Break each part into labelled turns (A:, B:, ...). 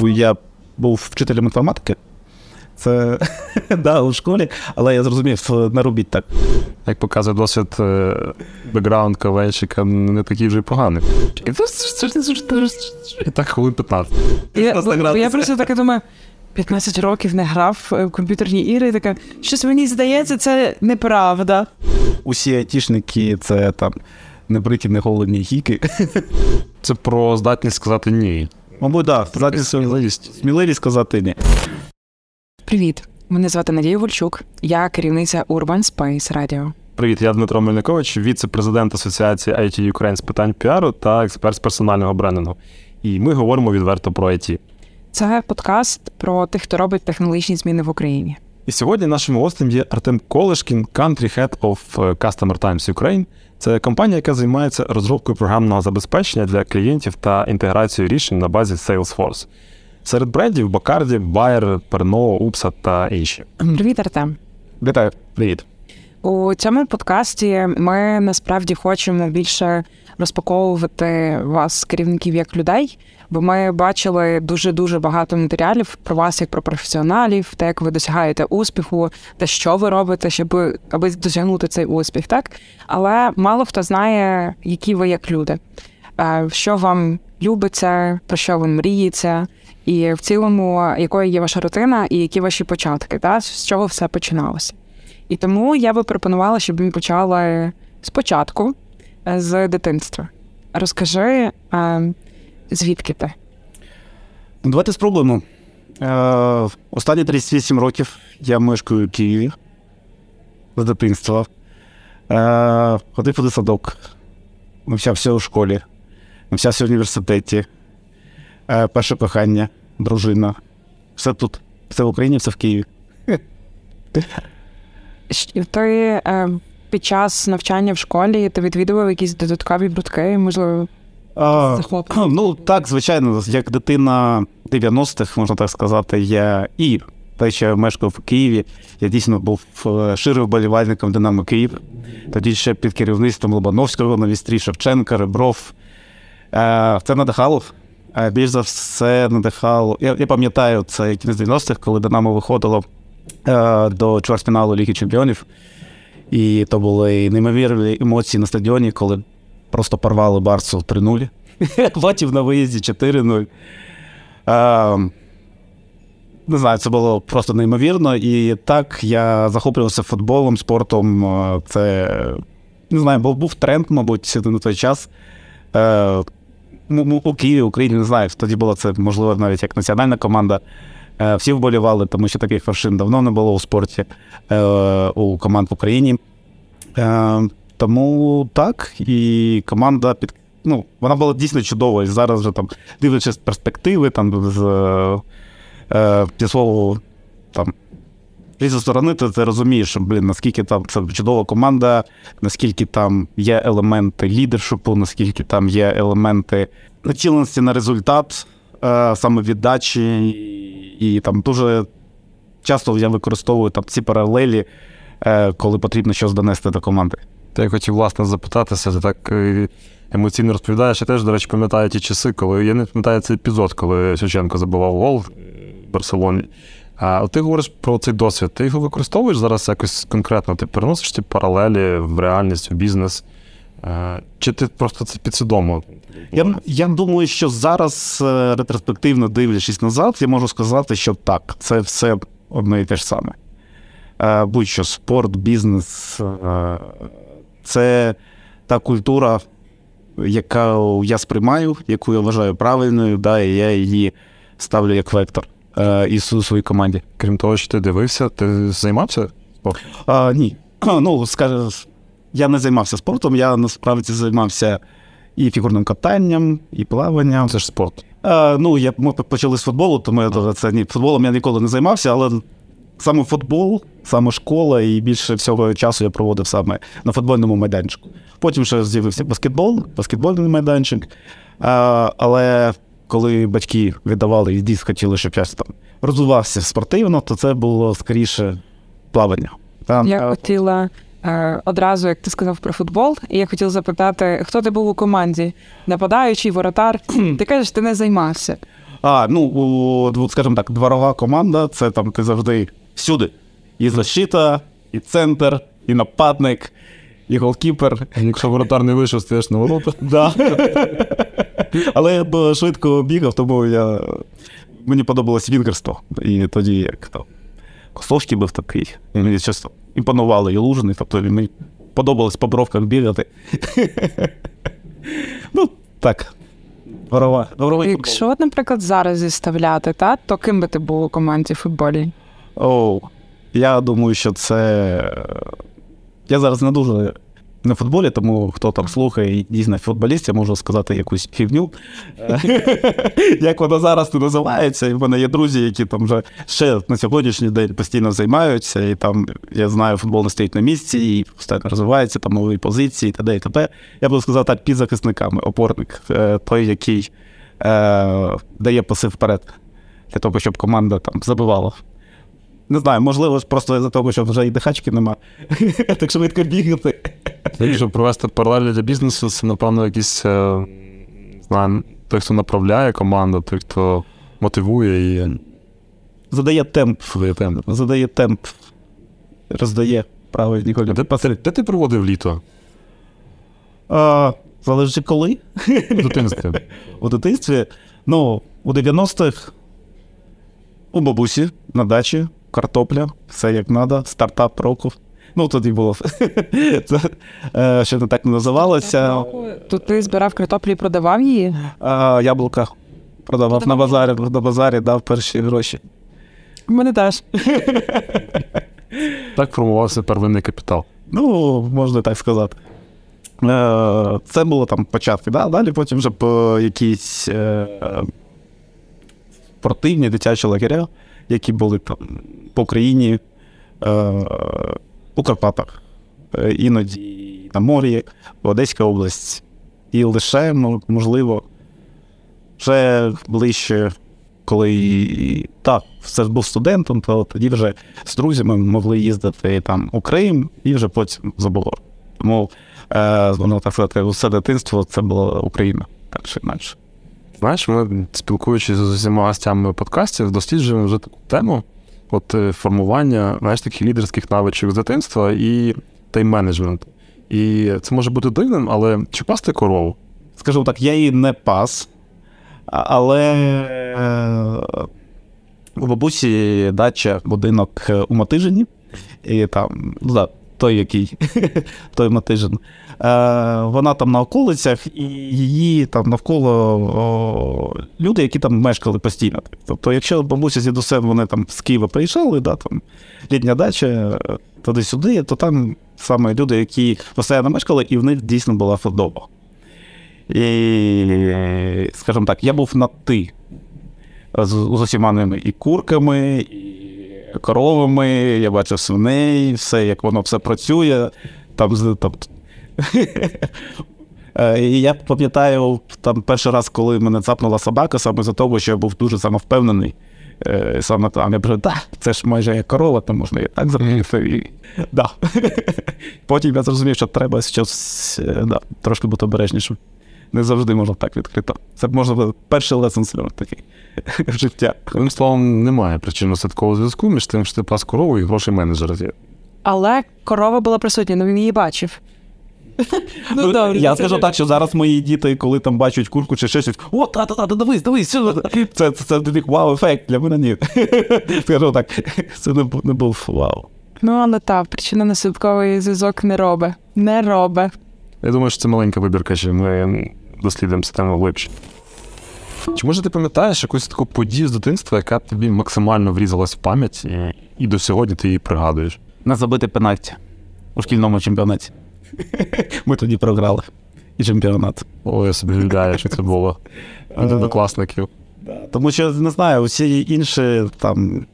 A: Я був вчителем інформатики. Це да, у школі, але я зрозумів, не робіть так.
B: Як показує досвід е, бекграунд КВНщика, не такий вже й поганий. І так хвилин 15.
C: Я, я просто таке думаю. 15 років не грав в комп'ютерні ігри, і таке, щось мені здається, це неправда.
A: Усі айтішники це там небриті, не голодні гіки.
B: Це про здатність сказати ні.
A: Мабуть, так, да, сміливість. Сміливість сказати ні.
C: Привіт, мене звати Надія Вольчук, я керівниця Urban Space Radio.
B: Привіт, я Дмитро Мельникович, віце-президент Асоціації IT Ukraine з питань піару та експерт з персонального брендингу. І ми говоримо відверто про IT.
C: Це подкаст про тих, хто робить технологічні зміни в Україні.
B: І сьогодні нашим гостем є Артем Колешкін, Country Head of Customer Times Ukraine. Це компанія, яка займається розробкою програмного забезпечення для клієнтів та інтеграцією рішень на базі Salesforce. Серед брендів Бакарді, Bayer, Pernod, Upsa та інші.
C: Привіт, Артем.
A: Вітаю, привіт.
C: У цьому подкасті ми насправді хочемо більше розпаковувати вас, керівників, як людей, бо ми бачили дуже дуже багато матеріалів про вас, як про професіоналів, те, як ви досягаєте успіху, те, що ви робите, щоб аби досягнути цей успіх, так але мало хто знає, які ви як люди, що вам любиться, про що ви мрієте, і в цілому, якою є ваша рутина, і які ваші початки, та з чого все починалося. І тому я би пропонувала, щоб ми почали спочатку з дитинства. Розкажи, звідки ти?
A: Ну, давайте спробуємо. Е, Останні 38 років я мешкаю в Києві з дитинства. Е, Ходив у дитсадок, навчався у школі, навчався в університеті. Е, Перше кохання, дружина. Все тут. Все в Україні, все в Києві.
C: Ти під час навчання в школі ти відвідував якісь додаткові будки, можливо,
A: а, Ну так, звичайно, як дитина 90-х, можна так сказати, я і те, що я мешкав в Києві, я дійсно був е, ширим вболівальником Динамо Київ. Тоді ще під керівництвом Лобановського, Новістрій, Шевченка, Ребров. Е, це надихало. Е, більш за все надихало. Я я пам'ятаю, це кінець 90-х, коли Динамо виходило до чвертьфіналу Ліги Чемпіонів. І то були неймовірні емоції на стадіоні, коли просто порвали Барсу 3-0. Потім на виїзді 4-0. Е, не знаю, це було просто неймовірно. І так я захоплювався футболом, спортом. Це не знаю, був був тренд, мабуть, на той час. Е, у Києві, Україні, не знаю, тоді було це, можливо, навіть як національна команда. Е, всі вболівали, тому що таких вершин давно не було у спорті е, у команд в Україні. Е, тому так, і команда під. Ну, вона була дійсно чудовою. Зараз вже там, дивлячись перспективи, там з е, зі свого там. Зі сторони, ти, ти розумієш, що, блін, наскільки там це чудова команда, наскільки там є елементи лідершипу, наскільки там є елементи націленості на результат, е, саме віддачі, і, і там дуже часто я використовую там ці паралелі, е, коли потрібно щось донести до команди.
B: Та я хотів, власне, запитатися, ти так е, емоційно розповідаєш. Я теж, до речі, пам'ятаю ті часи, коли я не пам'ятаю цей епізод, коли Шевченко забивав гол в Барселоні. А ти говориш про цей досвід. Ти його використовуєш зараз якось конкретно? Ти переносиш ці паралелі в реальність, в бізнес? Чи ти просто це підсвідомо?
A: Я я думаю, що зараз, е, ретроспективно дивлячись назад, я можу сказати, що так, це все одне і те ж саме. Е, будь-що спорт, бізнес це та культура, яку я сприймаю, яку я вважаю правильною, да, і я її ставлю як вектор е, і своїй команді.
B: Крім того, що ти дивився, ти займався спортом?
A: А, Ні. Ну, скажу, я не займався спортом, я насправді займався і фігурним катанням, і плаванням.
B: Це ж спорт.
A: А, Ну, я, ми почали з футболу, тому я це ні, футболом я ніколи не займався, але саме футбол, саме школа, і більше всього часу я проводив саме на футбольному майданчику. Потім ще з'явився баскетбол, баскетбольний майданчик. А, Але коли батьки віддавали і дійсно хотіли, щоб я там розвивався спортивно, то це було скоріше плавання.
C: Там, Я хотіла. Одразу, як ти сказав про футбол, і я хотіла запитати, хто ти був у команді? Нападаючий, воротар. Ти кажеш, ти не займався.
A: А, ну, скажімо так, дворова команда це там ти завжди всюди. І защита, і центр, і нападник, і голкіпер.
B: Якщо воротар не вийшов, стаєш на ворота.
A: Да. Але я б швидко бігав, тому я... мені подобалось вінгерство. І тоді як там. Косовський був такий. І мені часто імпонували і лужний, тобто мені подобалось по бровках бігати. Ну, так. Ворова. Ворова
C: Якщо, наприклад, зараз зіставляти, та, то ким би ти був у команді в футболі?
A: О, я думаю, що це. Я зараз не дуже на футболі, тому хто там слухає і дійсно футболіст, я можу сказати якусь фігню. Як вона зараз не називається, і в мене є друзі, які там вже ще на сьогоднішній день постійно займаються, і там я знаю, футбол не стоїть на місці, і постійно розвивається, там нові позиції, і т.д. і т.п. Я буду сказати так, під захисниками, опорник, е, той, який е, дає паси вперед, для того, щоб команда там забивала. Не знаю, можливо, просто за того, що вже і дихачки нема. Так швидко бігати.
B: Щоб провести паралелі для бізнесу, це, напевно, якийсь е, знаю, той, хто направляє команду, той, хто мотивує і
A: задає темп.
B: Задає темп.
A: Задає темп. Роздає правильні голі.
B: Де, де ти проводив літо?
A: А, Залежить коли?
B: У дитинстві.
A: У дитинстві. Ну, у 90-х у бабусі на дачі, картопля, все як треба, стартап року. Ну, тоді було е, ще не так не називалося.
C: То ти збирав картоплі і продавав її?
A: А, Яблука продавав на базарі, на базарі дав перші гроші.
C: У мене теж.
B: Так формувався первинний капітал.
A: Ну, можна так сказати. Е, це було там початки, да? далі потім вже по якісь е, спортивні дитячі лагеря, які були там по Україні у Карпатах, е, іноді на морі, Одеська область. І лише, можливо, вже ближче, коли так, все ж був студентом, то тоді вже з друзями могли їздити там у Крим і вже потім забуло. Тому, е, ну, так сказати, усе дитинство це була Україна, так чи інакше.
B: Знаєш, ми спілкуючись з усіма гостями подкастів, досліджуємо вже таку тему от е, формування знаєш, таких лідерських навичок з дитинства і тайм-менеджмент. І це може бути дивним, але чи пасти корову?
A: Скажу так, я її не пас, але е, у бабусі дача будинок е, у Матижині, і там, ну да, той, який той Матижин. Е, Вона там на околицях, і її там навколо о, люди, які там мешкали постійно. Тобто, якщо бабуся з дідусем вони там з Києва приїжджали, да, там літня дача туди-сюди, то там саме люди, які постійно мешкали, і в них дійсно була вдома. І, скажімо так, я був на ти з, з усіма ними і курками, і коровами, я бачив свиней, все, як воно все працює. Там, там, е, Я пам'ятаю, там перший раз, коли мене цапнула собака, саме за того, що я був дуже самовпевнений. Е, саме там я кажу, так, це ж майже як корова, то можна і так зробити. Да. Потім я зрозумів, що треба щось е, да, трошки бути обережнішим. Не завжди можна так відкрито. Це можна перший лесен такий життя.
B: Тим словом, немає причинно-слідкового зв'язку між тим, що ти пас корову і грошей менеджера.
C: Але корова була присутня, ну він її бачив.
A: Ну, ну, добре, Я скажу так, що зараз мої діти, коли там бачать курку чи ще щось, о, та-та-та, дивись, дивись, це це, для них вау-ефект, для мене ні. Скажу так, це не, не був вау.
C: Ну, але так, причина наслідковий зв'язок не робить. Не робить.
B: Я думаю, що це маленька вибірка, що ми дослідуємо це тему глибше. Чи може ти пам'ятаєш якусь таку подію з дитинства, яка тобі максимально врізалась в пам'ять, і, і до сьогодні ти її пригадуєш?
A: На забити пенальті у шкільному чемпіонаті. Ми тоді програли. І чемпіонат.
B: О, я собі віддаю, що це було. Однокласників.
A: Тому що не знаю, усі інші там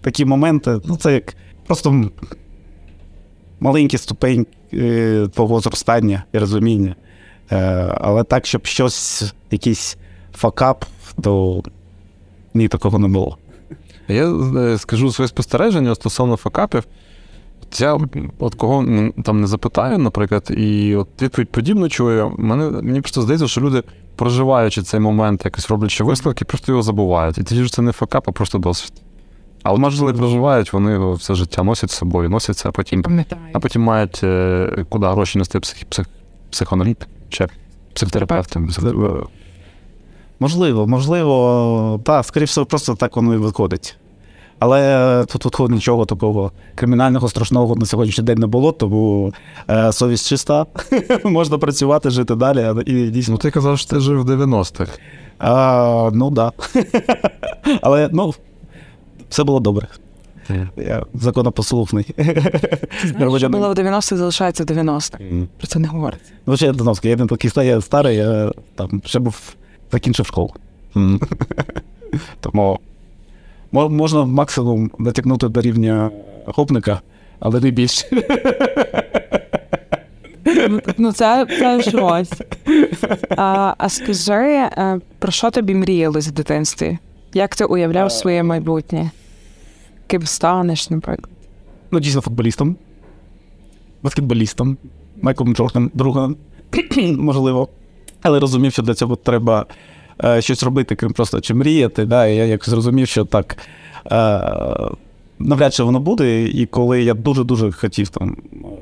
A: такі моменти, ну це як просто маленький ступень е, твого зростання і розуміння. Е, але так, щоб щось, якийсь факап, то ні, такого не було.
B: Я е, скажу своє спостереження стосовно факапів. Я от кого там не запитаю, наприклад, і от відповідь подібно чую, мене, мені просто здається, що люди проживаючи цей момент, якось роблячи висновки, просто його забувають. І тоді ж це не факап, а просто досвід. А от можливо, проживають, вони його все життя носять з собою, носяться, а потім
C: Пам'ятаю.
B: а потім мають е, куди гроші нести псих, псих, психоаналітик чи психотерапевтом.
A: Можливо, можливо, так, скоріше, просто так воно і виходить. Але тут, тут нічого такого кримінального страшного на сьогоднішній день не було, тому е, совість чиста, можна працювати, жити далі. І дійсно,
B: Ну, ти казав, що ти жив в 90-х.
A: а, ну так. Да. Але ну, все було добре. Я законопослухний.
C: Що було в 90-х, залишається в 90-х. Про це не говориться.
A: Ну, ще я я не такий я старий, я там ще був закінчив школу. Тому мо- можна максимум натягнути до рівня гопника, але не більше.
C: Ну, Ну, це, це щось. А, а скажи, е, про що тобі мріялось в дитинстві? Як ти уявляв своє майбутнє? Ким станеш, наприклад?
A: Ну, дійсно, футболістом, баскетболістом, Майклом Джорданом, другом, можливо. Але розумів, що для цього треба е, щось робити, крім просто чи мріяти. Да? І я якось зрозумів, що так е, навряд чи воно буде. І коли я дуже-дуже хотів там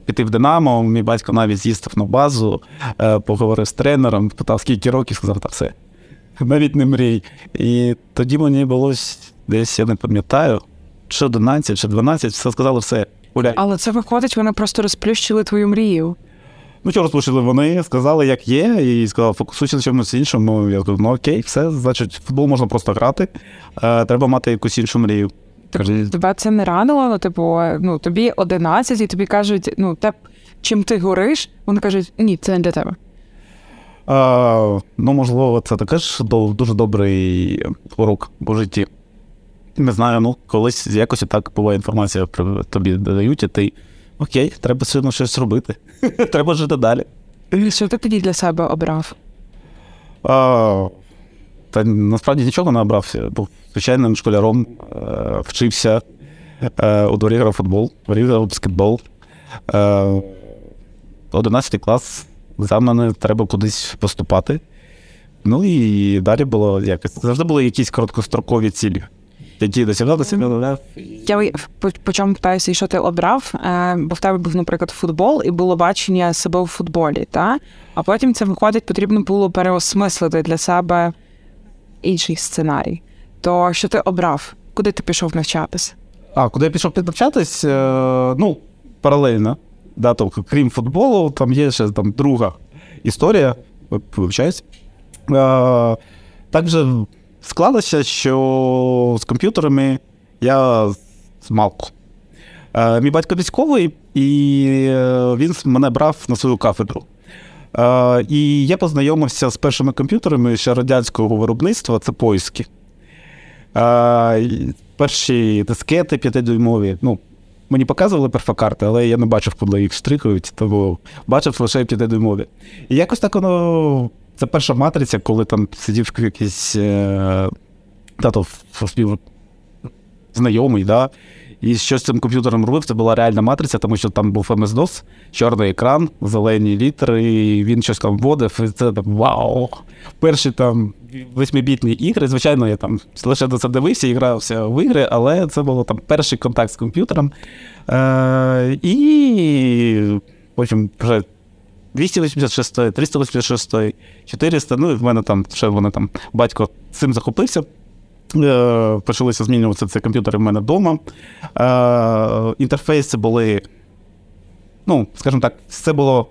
A: піти в Динамо, мій батько навіть з'їздив на базу, е, поговорив з тренером, питав, скільки років, сказав, та все. Навіть не мрій. І тоді мені було десь, я не пам'ятаю, чи 11, чи 12, все сказали, все, гуляй.
C: Але це виходить, вони просто розплющили твою мрію.
A: Ну, що розпушили вони, сказали, як є, і сказали, фокусуйся на чомусь іншому. Я кажу, ну окей, все, значить, футбол можна просто грати, е, треба мати якусь іншу мрію.
C: Тебе це не ранило? Ну, типу, ну тобі 11, і тобі кажуть, ну те, чим ти гориш, вони кажуть, ні, це не для тебе.
A: Е, ну, можливо, це також до- дуже добрий урок у житті. Не знаю, ну, колись якось так буває інформація про тобі дають, і ти окей, треба сильно щось робити. треба жити далі.
C: Що ти тоді для себе обрав?
A: А, та насправді нічого не обрався. Був звичайним школяром, е, вчився е, у дворі грав футбол, дворі грав баскетбол. Е, 11 клас, екзамени, треба кудись поступати. Ну і далі було якось. Завжди були якісь короткострокові цілі. Які досягалися,
C: Я ви- по, по чому питаюся, і що ти обрав? Е, бо в тебе був, наприклад, футбол, і було бачення себе в футболі, та? а потім це виходить, потрібно було переосмислити для себе інший сценарій. То що ти обрав? Куди ти пішов навчатися?
A: А, куди я пішов піднавчатись? Е, ну, паралельно. Да, тобто, крім футболу, там є ще там друга історія, вивчаюсь. Е, також склалося, що з комп'ютерами я з малку. Е, мій батько військовий, і е, він мене брав на свою кафедру. Е, і я познайомився з першими комп'ютерами ще радянського виробництва, це. А, перші дискети п'ятидюймові. Ну, мені показували перфокарти, але я не бачив, куди їх штрикають, тому бачив лише п'ятидюймові. І якось так воно. Це перша матриця, коли там сидів якийсь е, тато спів знайомий, да, і що з цим комп'ютером робив, це була реальна матриця, тому що там був MS-DOS, чорний екран, зелені літери, і він щось там вводив, і це там вау. Перші там восьмибітні ігри. Звичайно, я там лише до це дивився і грався в ігри, але це було там перший контакт з комп'ютером. Е, і потім вже 286, 386, 400. Ну, і в мене там ще вони там батько цим захопився. Е, Почалися змінюватися ці комп'ютери в мене вдома. Е, інтерфейси були, ну, скажімо так, це було,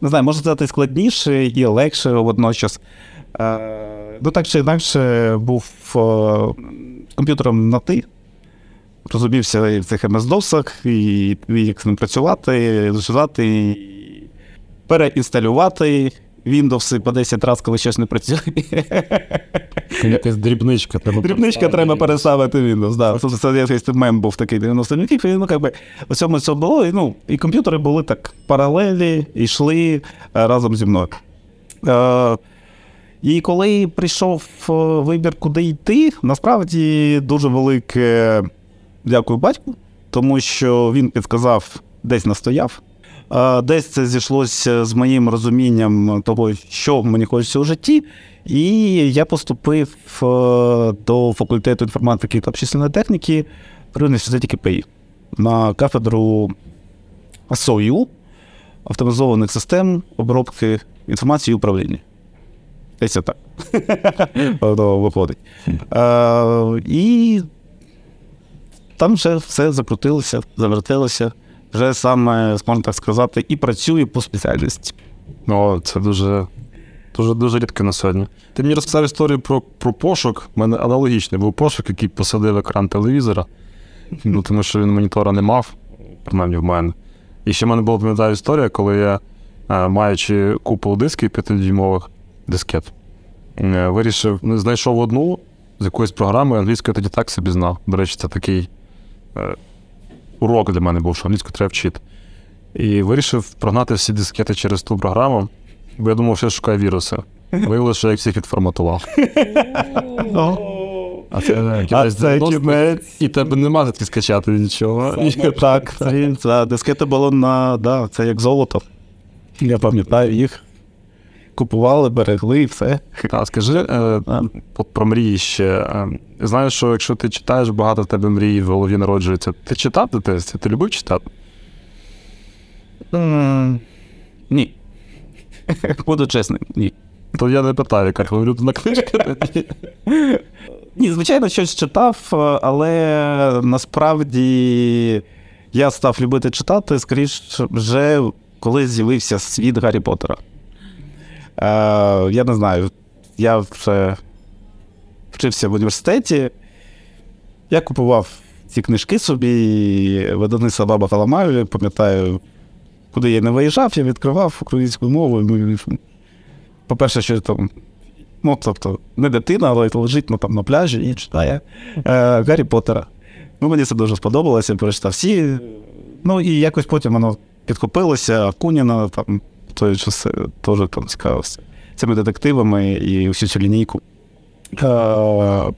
A: не знаю, можна сказати, складніше і легше водночас. Е, ну, так чи інакше, був комп'ютером на ти. Розумівся і в цих MS-DOS, і, і як з ним працювати, заживати, і переінсталювати Windows по 10 разів, коли щось не працює.
B: якась дрібничка. Треба
A: Дрібничка треба переставити Windows. Да. Тобто це якийсь мем був такий 90 років, і ну, як би, у цьому це було. І, ну, і комп'ютери були так паралелі, йшли е, разом зі мною. Е, і коли прийшов е, вибір, куди йти, насправді дуже велике дякую батьку, тому що він підказав, десь настояв. Десь це зійшлося з моїм розумінням того, що мені хочеться у житті. І я поступив до факультету інформатики та обчисленої техніки при університеті КПІ на кафедру СОЮ автоматизованих систем обробки інформації і управління. Десь так. виходить. І там вже все закрутилося, завертилося. Вже саме, можна так сказати, і працюю по спеціальності.
B: О, це дуже дуже дуже рідко на сьогодні. Ти мені розказав історію про про пошук. У мене аналогічний був пошук, який посадив екран телевізора, ну, тому що він монітора не мав, принаймні в мене. І ще в мене була пам'ятаю історія, коли я, е, маючи купу дисків п'ятидюймових дискет, е, вирішив, ну, знайшов одну з якоїсь програми, англійською тоді так собі знав. До речі, це такий е, урок для мене був, що англійську треба вчити. І вирішив прогнати всі дискети через ту програму, бо я думав, що я шукаю віруси. Виявилося, що я всіх відформатував. А це кінець. І тебе нема звідки скачати нічого.
A: Так, це дискети було на. да, Це як золото. Я пам'ятаю їх. Купували, берегли і все.
B: Так, скажи е, про мрії ще. Е, знаю, що якщо ти читаєш, багато в тебе мрій в голові народжується. Ти читав дитинстві? Ти любив читати?
A: Mm, ні. Буду чесним, ні.
B: То я не питаю, яка улюблена книжка.
A: Ні, звичайно, щось читав, але насправді я став любити читати, скоріше, вже коли з'явився світ Гаррі Поттера. Е, Я не знаю, я вже вчився в університеті, я купував ці книжки собі, видавництва Баба Каламаю, пам'ятаю, куди я не виїжджав, я відкривав українську мову. По-перше, що там ну, тобто, не дитина, але лежить ну, там, на пляжі і читає е, Гаррі Поттера. Ну, Мені це дуже сподобалося, я прочитав всі. Ну і якось потім воно підхопилося, Акуніна там той час е, теж там цікавився цими детективами і всю цю лінійку е,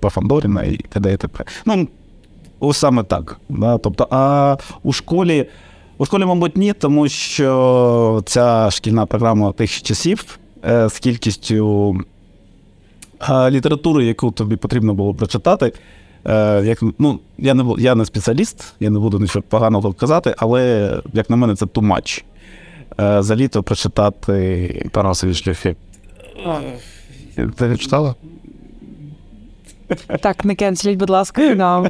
A: Пафандоріна і т.д. і т.п. Ну, ось саме так. Да? Тобто, а у школі, у школі, мабуть, ні, тому що ця шкільна програма тих часів е, з кількістю літератури, яку тобі потрібно було прочитати. Е, як, ну, Я не я не спеціаліст, я не буду нічого поганого казати, але, як на мене, це too much. Е, за літо прочитати
B: Тарасові шляхи.
A: Ти не читала?
C: Так, не кенселіть, будь ласка, нам.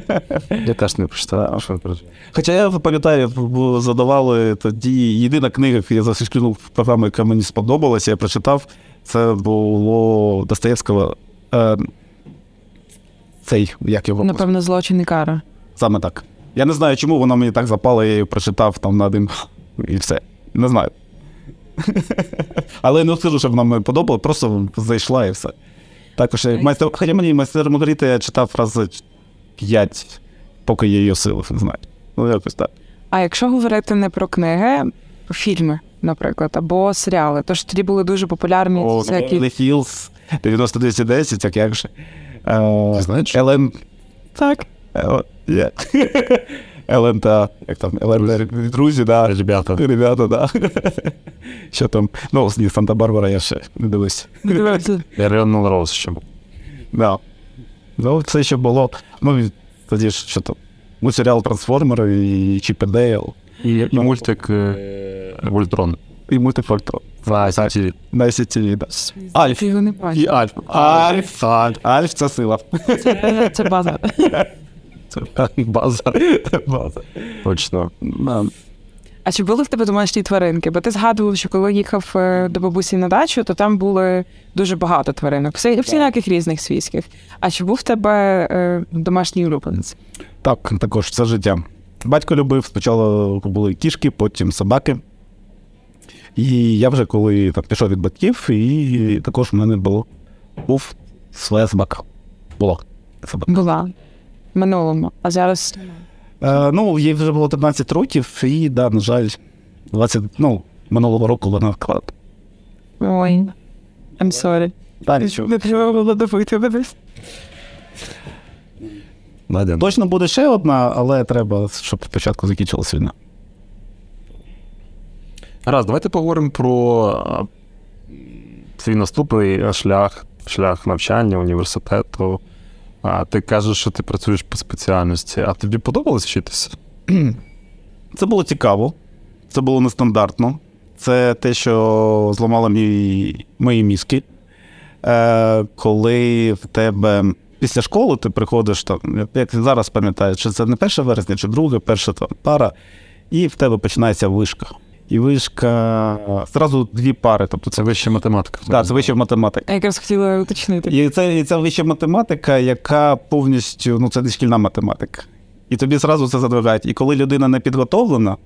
B: Я теж не прочитав.
A: Хоча я пам'ятаю, задавали тоді єдина книга, яку я заскрінув програму, яка мені сподобалася, я прочитав. Це було Достоєвського. Е, цей, як його.
C: Напевно, злочин і кара.
A: Саме так. Я не знаю, чому вона мені так запала, я її прочитав там на один і все. Не знаю. Але не скажу, що вона мені подобала, просто зайшла і все. Також майстер, хоча мені майстер Маргарита я читав рази п'ять, поки я її силив, не знаю. Ну, якось так.
C: А якщо говорити не про книги, про фільми, наприклад, або серіали, то ж тоді були дуже популярні
A: О, всякі... Hills, 9210, як як же. Знаєш? Елен. Так. Елен та як там, Елен друзі, да.
B: Ребята.
A: Ребята, да. Що там? Ну, ні, Санта-Барбара я ще не дивився.
B: Я Реонал Роуз ще був.
A: Да. Ну, це ще було. Ну, тоді ж що там. Мультсеріал Трансформери і Чіп і Дейл.
B: І, і мультик е, Вольтрон.
A: І мультик Вольтрон.
B: На ICTV.
A: На ICTV, да.
C: Альф. Ти його не бачив.
A: І Альф. Альф. Альф. Альф це сила.
C: Це, це база.
B: Це база. База. Точно.
C: А чи були в тебе домашні тваринки? Бо ти згадував, що коли їхав е, до бабусі на дачу, то там були дуже багато тваринок, всі, всіляких різних свійських. А чи був в тебе е, домашній улюбленець?
A: Так, також це життя. Батько любив, спочатку були кішки, потім собаки. І я вже коли там, пішов від батьків, і також в мене було був своя собака. Була
C: собака. Була. Минулому. А зараз.
A: Е, ну, їй вже було 13 років, і, да, на жаль, 20, ну, минулого року вона вклад.
C: Ой. I'm sorry.
A: Та нічого.
C: Не треба було добити мене.
A: Надя. Точно буде ще одна, але треба, щоб спочатку закінчилася війна.
B: Раз, давайте поговоримо про свій наступний шлях, шлях навчання, університету. А ти кажеш, що ти працюєш по спеціальності, а тобі подобалось вчитися?
A: Це було цікаво, це було нестандартно. Це те, що зламало мій, мої мізки. Е, Коли в тебе після школи ти приходиш, там, як зараз пам'ятаю, чи це не 1 вересня, чи друге, перша там, пара, і в тебе починається вишка. І вишка зразу дві пари. Тобто
B: Це вища математика.
A: Так, це вища математика.
C: Я якраз хотіла уточнити.
A: І це і це вища математика, яка повністю ну це не шкільна математика. І тобі зразу це задвигають. І коли людина не підготовлена,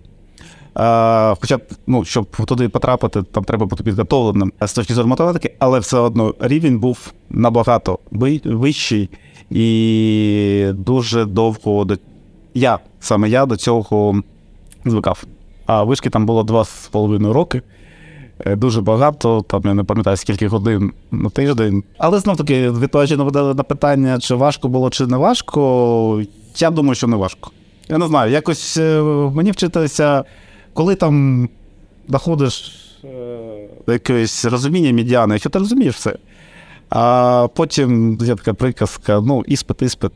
A: а, хоча б ну, щоб туди потрапити, там треба бути підготовленим з точки зору математики, але все одно рівень був набагато вищий і дуже довго до я саме я до цього звикав. А вишки там було два з половиною роки. Е, Дуже багато, там я не пам'ятаю скільки годин на тиждень. Але знов таки, відповідаючи на питання, чи важко було, чи не важко, я думаю, що не важко. Я не знаю, якось е, мені вчитися, коли там доходиш е, до якогось розуміння медіани, якщо ти розумієш все. А потім є така приказка: ну, іспит, іспит.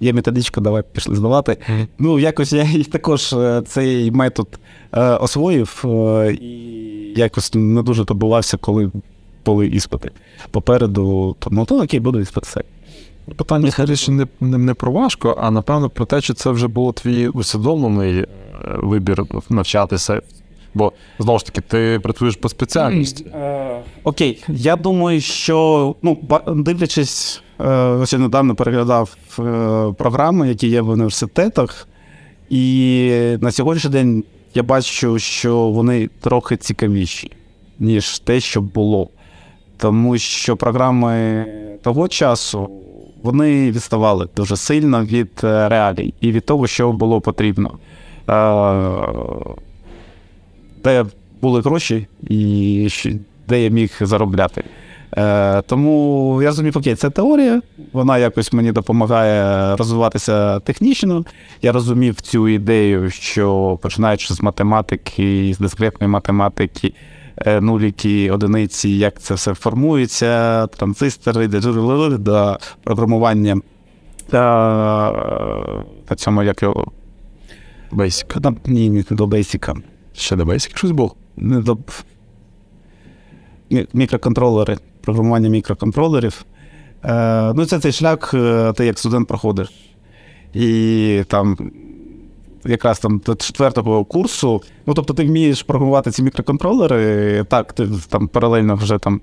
A: Є методичка, давай пішли здавати. Ну, якось я також е, цей метод е, освоїв е, і якось не дуже добувався, коли були іспити. Попереду, то, ну то окей, буду іспит все.
B: Питання скоріше не, не, не про важко, а напевно про те, чи це вже було твій усвідомлений вибір навчатися. Бо знову ж таки, ти працюєш по спеціальності.
A: Окей, я думаю, що ну, дивлячись, е, ось я недавно переглядав е, програми, які є в університетах, і на сьогоднішній день я бачу, що вони трохи цікавіші, ніж те, що було. Тому що програми того часу вони відставали дуже сильно від е, реалій і від того, що було потрібно. Е, Де були гроші і де я міг заробляти. Е, тому я розумів, окей, це теорія, вона якось мені допомагає розвиватися технічно. Я розумів цю ідею, що починаючи з математики, з дискретної математики, е, нуліки, одиниці, як це все формується, транзистори, дежурили до програмування та, на цьому як його.
B: Basic.
A: Ні, ні, до Basic.
B: Ще?
A: Не до... Мі- Мікроконтролери, програмування мікроконтролерів. Е, ну, це цей шлях, е, ти як студент проходиш. І там якраз там до четвертого курсу, ну тобто ти вмієш програмувати ці мікроконтролери, так, ти там паралельно вже там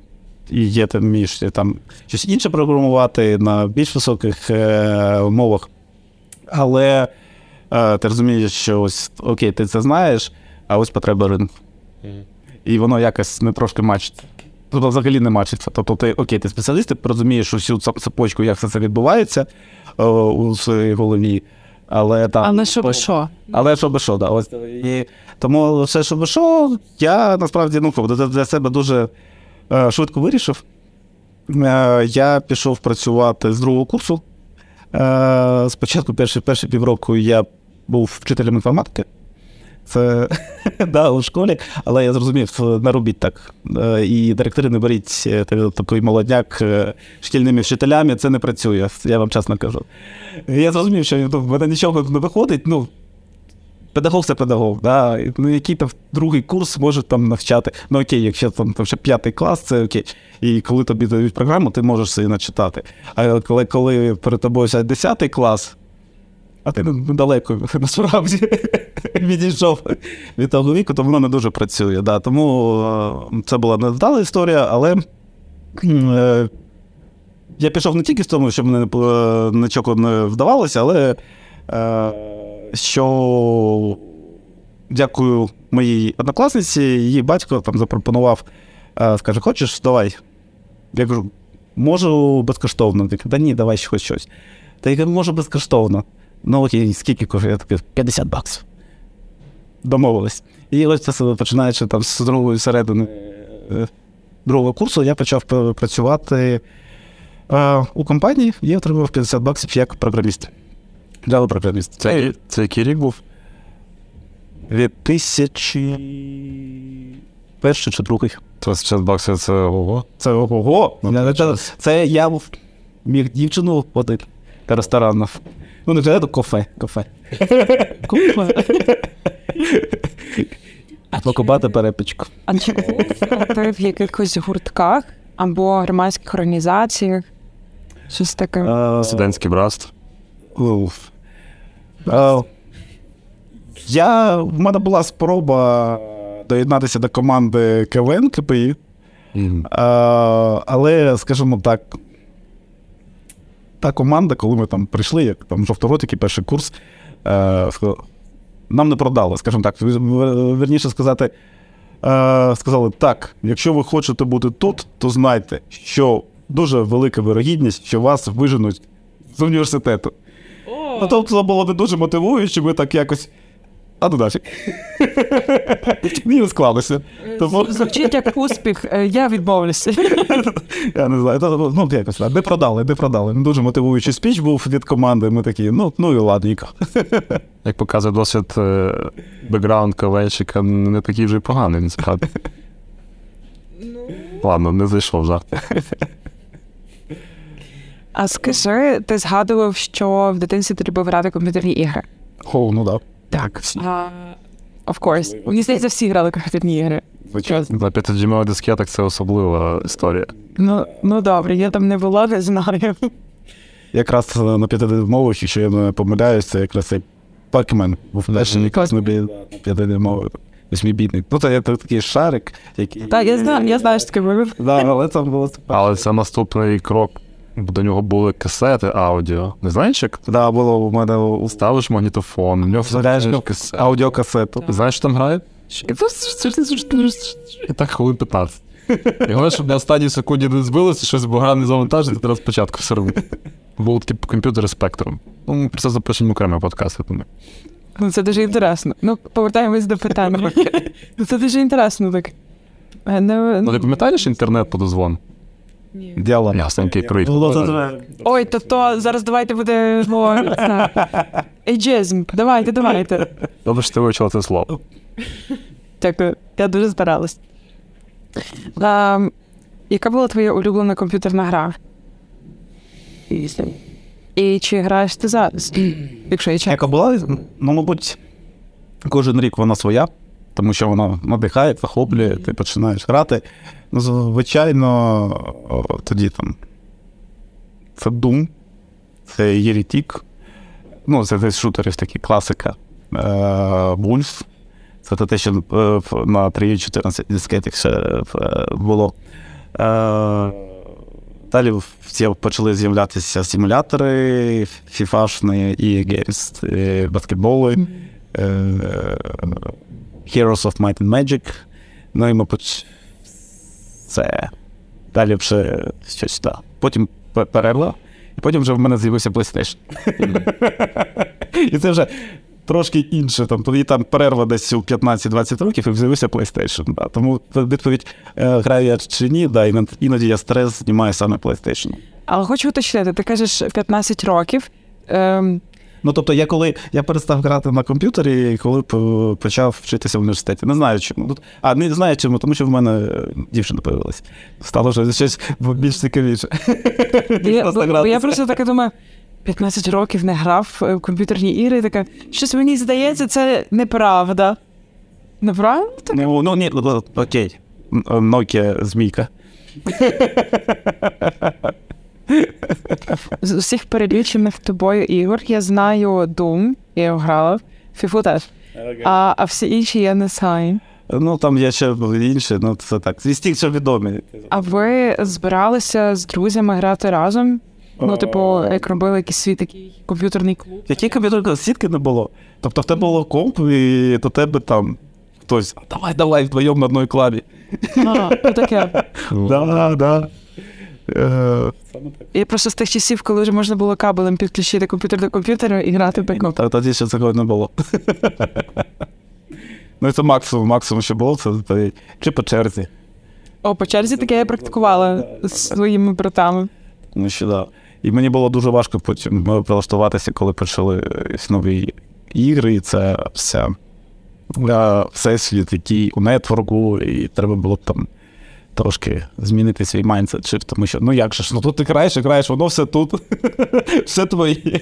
A: є, ти вмієш там щось інше програмувати на більш високих е, умовах. Але е, ти розумієш, що ось окей, ти це знаєш, а ось потреба ринку. І воно якось не трошки мачиться. Тобто взагалі не мачиться. Тобто, ти окей, ти спеціаліст, ти розумієш усю цепочку, як все це відбувається е, у своїй голові. Але там.
C: Але щоб що?
A: Але що би що, да. Ось, і, тому все, що би що, я насправді ну, для, для себе дуже е, швидко вирішив. Е, я пішов працювати з другого курсу. Е, спочатку перші, перші півроку я був вчителем інформатики. Це да, у школі, але я зрозумів, не робіть так. Е, І директори не беріть е, такий молодняк е, шкільними вчителями, це не працює, я вам чесно кажу. Я зрозумів, що ну, в мене нічого не виходить. Ну, педагог це педагог. Да? Ну, який там другий курс може там навчати. Ну окей, якщо там, там ще п'ятий клас, це окей. І коли тобі дають програму, ти можеш її начитати. А коли, коли перед тобою сядь 10 клас, а ти недалеко насправді відійшов від того віку, то воно не дуже працює. Да. Тому е, це була невдала історія, але е, я пішов не тільки з тому, що мене е, нічого не вдавалося, але що дякую моїй однокласниці, її батько там запропонував, скаже, хочеш, давай. Я кажу, можу безкоштовно. Він да ні, давай ще хоч щось. Та я кажу, можу безкоштовно. Ну окей, скільки коштує? Я такий, 50 баксів. Домовились. І ось це починаючи там з другої середини е, другого курсу, я почав працювати е, у компанії і отримав 50 баксів як програміст. Java програміст.
B: Це, це який рік був?
A: 2000... Перший чи другий.
B: 36 баксів це ого.
A: Це ого. Це, це я міг дівчину водити до ресторанів. Ну, не вже до кафе. Кафе. Кафе. Покупати перепічку.
C: А чи ти в якихось гуртках або громадських організаціях? Щось таке.
A: Е,
B: Студентський братство.
A: Уф. Я, в мене була спроба доєднатися до команди КВН КПІ, е, але, скажімо так, та команда, коли ми там прийшли, як там жовторотики, перший курс, е, нам не продали, скажімо так, вір- сказати, е, сказали, так, якщо ви хочете бути тут, то знайте, що дуже велика вирогідність, що вас виженуть з університету. Ну, тобто це було не дуже мотивуюче, ми так якось. А ну далі. Мені не склалося. Тому
C: Звучить як успіх, е, я відмовлюся.
A: я не знаю. Ну, якось так. Не продали, не продали. Не дуже мотивуючий спіч був від команди. Ми такі, ну, ну і ладненько.
B: Як показує досвід, е, бекграунд КВНщика не такий вже й поганий, насправді. Ладно, не зайшов жарт.
C: А скажи, ти згадував, що в дитинстві ти любив грати комп'ютерні ігри.
A: О, ну да.
C: Так. Of course. Мені здається, всі грали комп'ютерні ігри. Чесно.
B: На 5 дискетах це особлива історія.
C: Ну, ну добре, я там не була, не знаю.
A: Якраз на п'ятидимових, якщо я не помиляюсь, це якраз цей Pac-Man був перший якраз на п'ятидимових. Восьмібітний. Ну, це такий шарик, який.
C: Так, я знаю, я знаю, що таке.
A: Да, але це було.
B: Але це наступний крок. До нього були касети аудіо. Не знаєш, як
A: Да, було у мене у
B: ставиш магнітофон, в нього вставляєш касет.
A: аудіокасету.
B: Знаєш, що там грає? І так хвилин 15. І головне, щоб на останній секунді не збилося, щось бо гра не завантажити, треба спочатку все робити. Був типу комп'ютери спектром. Ну, ми про це запишемо окремий подкаст, я думаю.
C: Ну, це дуже інтересно. Ну, повертаємось до питання. Ну, Це дуже інтересно так. Е, Ну,
B: Ну, ти пам'ятаєш інтернет по
A: Діла.
B: Ясненький крик.
C: Ой, то то зараз давайте буде ну, ейджизм. Давайте, давайте.
B: Добре, що ти вивчила це слово.
C: Дякую. Я дуже старалась. А, яка була твоя улюблена комп'ютерна гра? І чи граєш ти зараз? Якщо є час.
A: Яка була, ну, мабуть, кожен рік вона своя, тому що вона надихає, захоплює, ти починаєш грати. Ну, звичайно, тоді там. Це Doom, це Єрітік. Ну, це десь шутерів такі класика. Е, Wolf. Це те, що е, на 3.14 дискетах ще е, було. Е, Далі всі почали з'являтися симулятори, фіфашні і Games, е, баскетболи, е, Heroes of Might and Magic. Ну і, мабуть, це далі вже щось так. Потім пе- перерва, і потім вже в мене з'явився PlayStation. І це вже трошки інше. Там, тоді там перерва десь у 15-20 років і з'явився PlayStation. Да. Тому відповідь, граю я чи ні, да, іноді- іноді я стрес знімаю саме PlayStation.
C: Але хочу уточнити, ти кажеш 15 років. Ем,
A: Ну, тобто, я коли я перестав грати на комп'ютері, коли почав вчитися в університеті. Не знаю чому. А не знаю чому, тому що в мене е, дівчина появилася. Стало вже щось більш цікавіше.
C: я, бо, я просто таке думаю. 15 років не грав в комп'ютерні ігри, і така, щось мені здається, це неправда. Неправда?
A: Ну, ну ні, окей. Е, Nokia змійка.
C: З усіх перелічених тобою ігор я знаю Doom, я його грала, FIFA теж. А, а всі інші я не знаю.
A: Ну, там є ще інші, ну це так. Зі стільки, що відомі.
C: А ви збиралися з друзями грати разом? Ну, типу, як робили якийсь свій такий комп'ютерний клуб.
A: Який комп'ютер сітки не було? Тобто в тебе було комп, і до тебе там хтось, давай, давай, вдвоєм на одній клаві.
C: А, ну таке.
A: Да, да. Е,
C: Я просто з тих часів, коли вже можна було кабелем підключити комп'ютер до комп'ютера і грати в бекноп.
A: Та тоді ще цього не було. Ну, це максимум, максимум, що було, це чи по черзі.
C: О, по черзі таке я практикувала з своїми братами.
A: Ну, що да. І мені було дуже важко потім е, прилаштуватися, коли почали е, нові ігри, і це вся всесвіт, який у нетворку, і треба було б там трошки змінити свій майндсет, тому що ну як же ж, ну тут ти граєш і граєш, воно все тут, все твоє.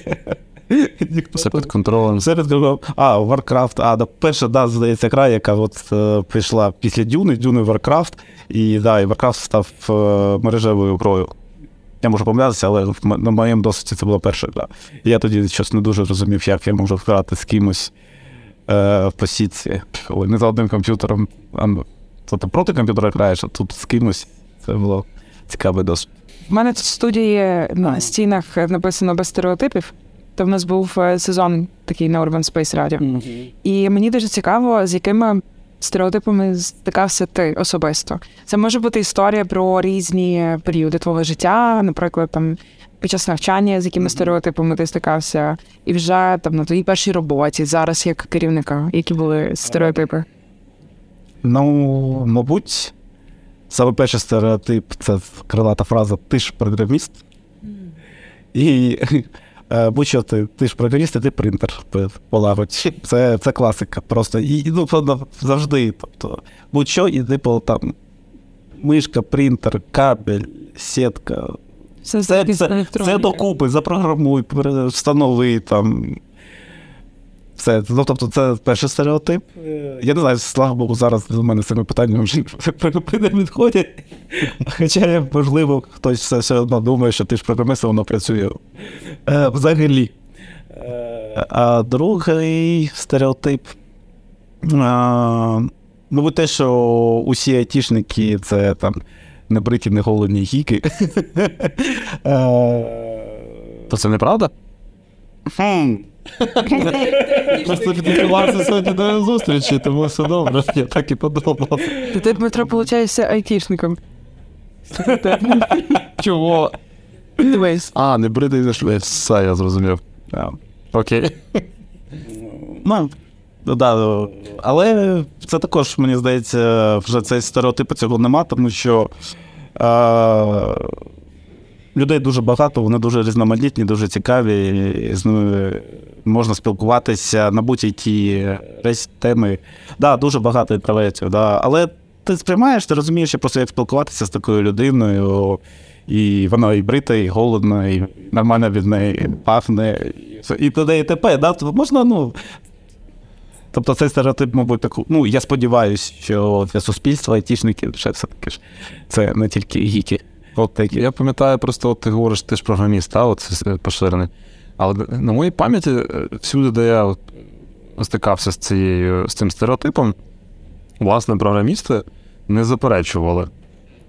B: Все під контролем.
A: Все під контролем. А, Warcraft, а, да, перша, да, здається, гра, яка от е, прийшла після Дюни, Дюни Warcraft, і да, і Warcraft став е, мережевою грою. Я можу помилятися, але на моєму досвіді це була перша гра. І я тоді щось не дуже розумів, як я можу грати з кимось е, в посітці, коли не за одним комп'ютером. А, ну, то ти проти комп'ютера граєш, а тут з кимось. Це було цікавий досвід.
C: У мене тут в студії на стінах написано без стереотипів. То в нас був е, сезон такий на Urban Space Radio. Mm-hmm. І мені дуже цікаво, з якими стереотипами стикався ти особисто. Це може бути історія про різні періоди твого життя, наприклад, там під час навчання, з якими стереотипами ти стикався, і вже там на твоїй першій роботі, зараз як керівника, які були стереотипи.
A: Ну, мабуть, саме перший стереотип це крилата фраза Ти ж програміст. І е, будь-що ти ти ж програміст, і ти принтер полагодь. Це це класика. Просто і ну, завжди. Тобто, будь-що, і типу там мишка, принтер, кабель, сітка. Все, це, це, це докупи, запрограмуй, встанови там. Все, ну, тобто, це перший стереотип. Я не знаю, слава Богу, зараз до мене цими питаннями вже не відходять. Хоча, можливо, хтось все, все одно думає, що ти ж програмист, воно працює е, взагалі. Е, а другий стереотип. Мабуть, те, що усі айтішники це там не бриті, не голодні гіки.
B: Е, То це неправда? Просто підготувався сьогодні до зустрічі, тому все добре. Я так і подумав.
C: Ти, Дмитро, виходить, айтішником.
B: Чого? А, не бритий не швець. Все, я зрозумів. Окей.
A: Ну, да, Але це також, мені здається, вже цей стереотип цього нема, тому що. Людей дуже багато, вони дуже різноманітні, дуже цікаві. З ними можна спілкуватися на будь-які теми. Да, Дуже багато інтровертів, да. але ти сприймаєш, ти розумієш, просто як спілкуватися з такою людиною, і вона і брита, і голодна, і нормально від неї пахне, і т.д. і т.п. Да? Тобто можна, ну. Тобто цей стереотип, мабуть, таку. Ну, я сподіваюся, що для суспільства айтішники ще все-таки ж це не тільки гіки.
B: От такі. Я пам'ятаю, просто от ти говориш, ти ж програміст, а, от поширений. Але на моїй пам'яті, е, всюди, де я стикався з цією, з цим стереотипом, власне, програмісти не заперечували.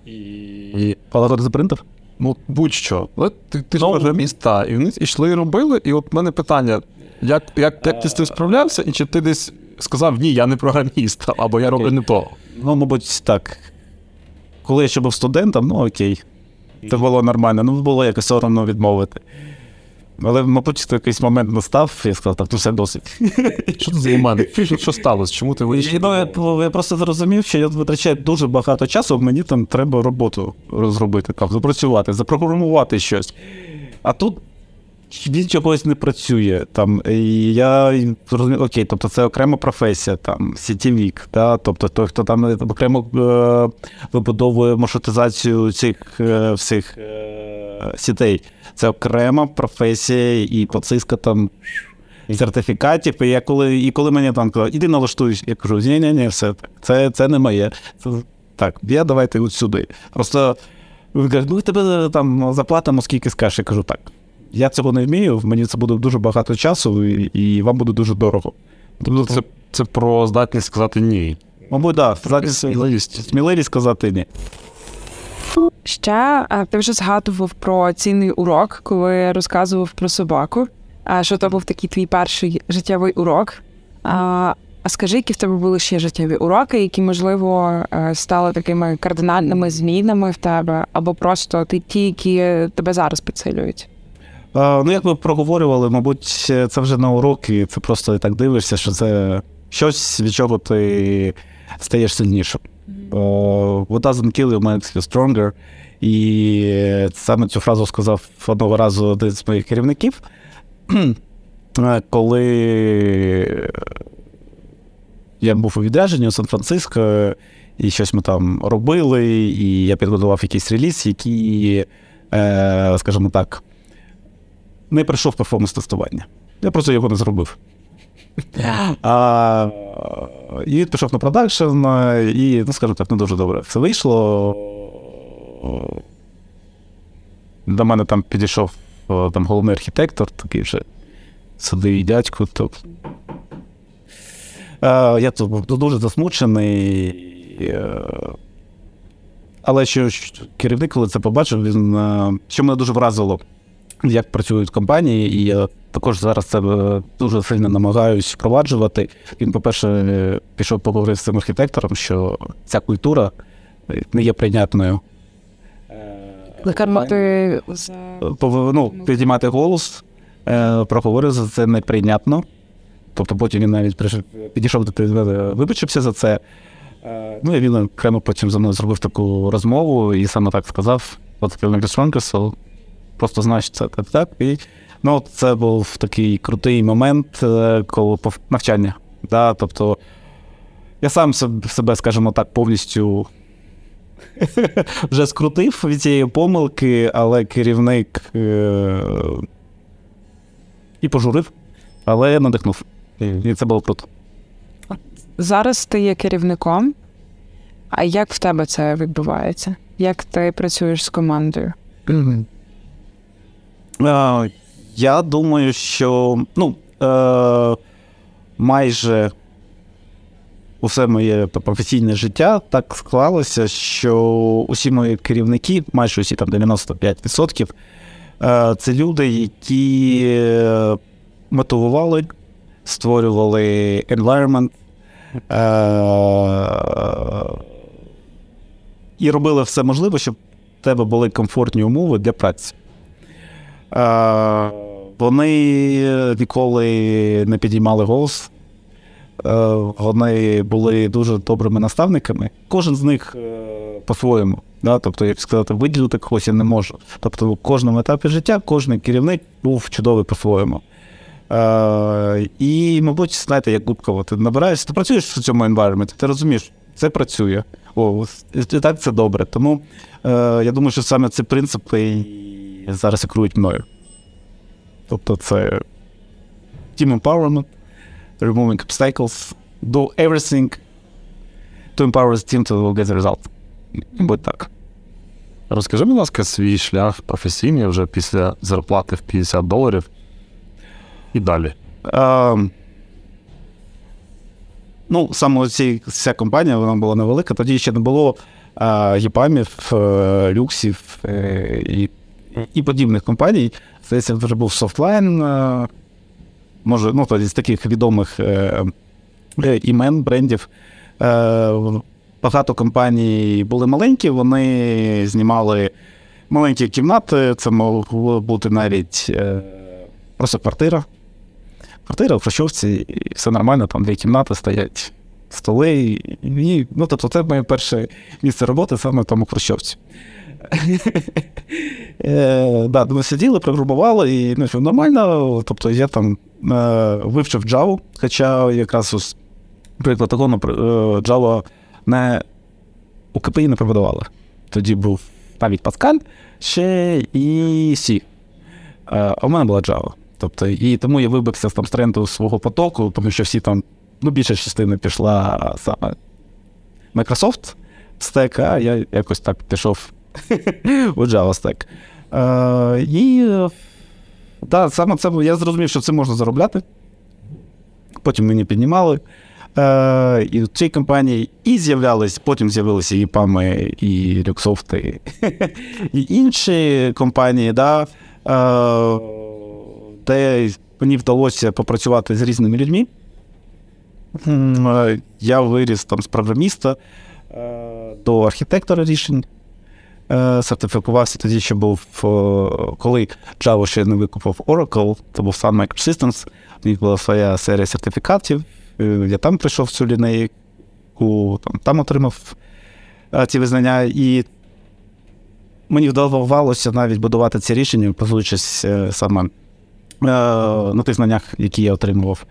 A: І... Палатор за принтер?
B: Ну, будь-що. Але ти ти ж no. Ну. програміст, та, і вони йшли і робили. І от в мене питання: як як, як ти з цим справлявся, і чи ти десь сказав, ні, я не програміст, або я роблю не то?
A: Ну, мабуть, так. Коли я ще був студентом, ну окей. Це було нормально, ну було якось соромно відмовити. Але, мабуть, якийсь момент настав, я сказав, так, ну все досить.
B: Що це за момент? Що сталося? Чому ти вийшов?
A: Ну, я, я просто зрозумів, що я витрачаю дуже багато часу, мені там треба роботу розробити, там, запрацювати, запрограмувати щось. А тут він чогось не працює. Там, і Я розумію, окей, тобто це окрема професія, там, сітівік, да? тобто той, хто там окремо е, вибудовує маршрутизацію цих е, всіх е, сітей. Це окрема професія і поциска там. Сертифікатів, і я коли і коли мені там кажуть, іди налаштуюсь, я кажу, ні ні ні все це це не моє. Це, Так, я давайте от сюди. Просто він каже, ну тебе там заплатимо, скільки скажеш. Я кажу, так. Я цього не вмію, мені це буде дуже багато часу, і, і вам буде дуже дорого.
B: Тобто це це про здатність сказати ні.
A: Мабуть, так, да, здатність сміливість. сміливість сказати ні.
C: Ще ти вже згадував про цінний урок, коли розказував про собаку. Що то був такий твій перший життєвий урок. А а скажи, які в тебе були ще життєві уроки, які, можливо, е, стали такими кардинальними змінами в тебе, або просто ті, які тебе зараз підсилюють?
A: Ну, як ми проговорювали, мабуть, це вже на уроки, це просто так дивишся, що це щось, від чого ти стаєш сильнішим. What doesn't kill you makes you stronger. І саме цю фразу сказав одного разу один з моїх керівників, коли я був у відрядженні у Сан-Франциско, і щось ми там робили, і я підготував якийсь реліз, який, е, скажімо так, не пройшов перформанс-тестування. Я просто його не зробив. А, І він пішов на продакшн, і, ну, скажімо так, не дуже добре все вийшло. До мене там підійшов там головний архітектор, такий вже сидий дядько. То... А, я тут був дуже засмучений. Але що керівник, коли це побачив, він що мене дуже вразило, як працюють компанії, і я також зараз це дуже сильно намагаюсь впроваджувати. Він, по-перше, пішов поговорити з цим архітектором, що ця культура не є прийнятною.
C: Накармати
A: ну, підіймати голос, проговорити за це неприйнятно. Тобто потім він навіть підійшов до вибачився за це. Ну і він окремо потім за мною зробив таку розмову і саме так сказав: от Стронгесел, просто знаєш це так, так. І ну, це був такий крутий момент, е, коли навчання. Да? Тобто я сам себе, скажімо так, повністю вже скрутив від цієї помилки, але керівник е- і пожурив, але надихнув. І це було круто.
C: Зараз ти є керівником. А як в тебе це відбувається? Як ти працюєш з командою?
A: Uh, я думаю, що ну, е, майже усе моє професійне життя так склалося, що усі мої керівники, майже усі там 95%, е, це люди, які е, мотивували, створювали environment, і робили все можливе, щоб в тебе були комфортні умови для праці. Вони ніколи не підіймали голос. Вони були дуже добрими наставниками. Кожен з них по-своєму. Да? Тобто, як сказати, виділити когось я не можу. Тобто, у кожному етапі життя кожен керівник був чудовий по-своєму. Е, І, мабуть, знаєте, як губково, ти набираєшся, ти працюєш в цьому environment, ти розумієш, це працює. О, так це добре. Тому е, я думаю, що саме ці принципи зараз керують мною. Тобто, це team empowerment, removing obstacles, do everything to empower the team to get the result. Будь так.
B: Розкажи, будь ласка, свій шлях професійний вже після зарплати в 50 доларів і далі.
A: А, ну, саме ці, ця компанія вона була невелика, тоді ще не було а, єпамів, е, люксів е, і і подібних компаній. Здається, вже був софтлайн, е, може, ну, тоді з таких відомих імен, брендів. Багато компаній були маленькі, вони знімали маленькі кімнати, це могло бути навіть просто квартира. Квартира в Хрущовці, і все нормально, там дві кімнати стоять, столи. І, ну, Тобто, це моє перше місце роботи саме в тому Хрущовці. Е, да, Ми сиділи, прогрубували, і ну, нормально. Тобто я там е, вивчив Java, хоча якраз ось, приклад того, е, Java не у КПІ не преподавали. Тоді був навіть Pascal ще і C. А у мене була Java. Тобто, І тому я вибився там з тренду свого потоку, тому що всі там, ну, більша частина пішла саме Microsoft стек, а я якось так пішов у Java Stack. Е, І да, саме це я зрозумів, що це можна заробляти. Потім мені піднімали. Е, І в цій компанії і з'являлись, потім з'явилися і ПАМи, і Люксофти, і інші компанії. Да, е, де мені вдалося попрацювати з різними людьми. Е, я виріс там з програміста е, до архітектора рішень. Е, сертифікувався тоді, що був, коли Java ще не викупив Oracle, це був Sun Microsystems, у них була своя серія сертифікатів. Я там прийшов цю лінейку, там, там отримав ці визнання. І мені вдавалося навіть будувати ці рішення, позуючись саме Е, на тих знаннях, які я отримував.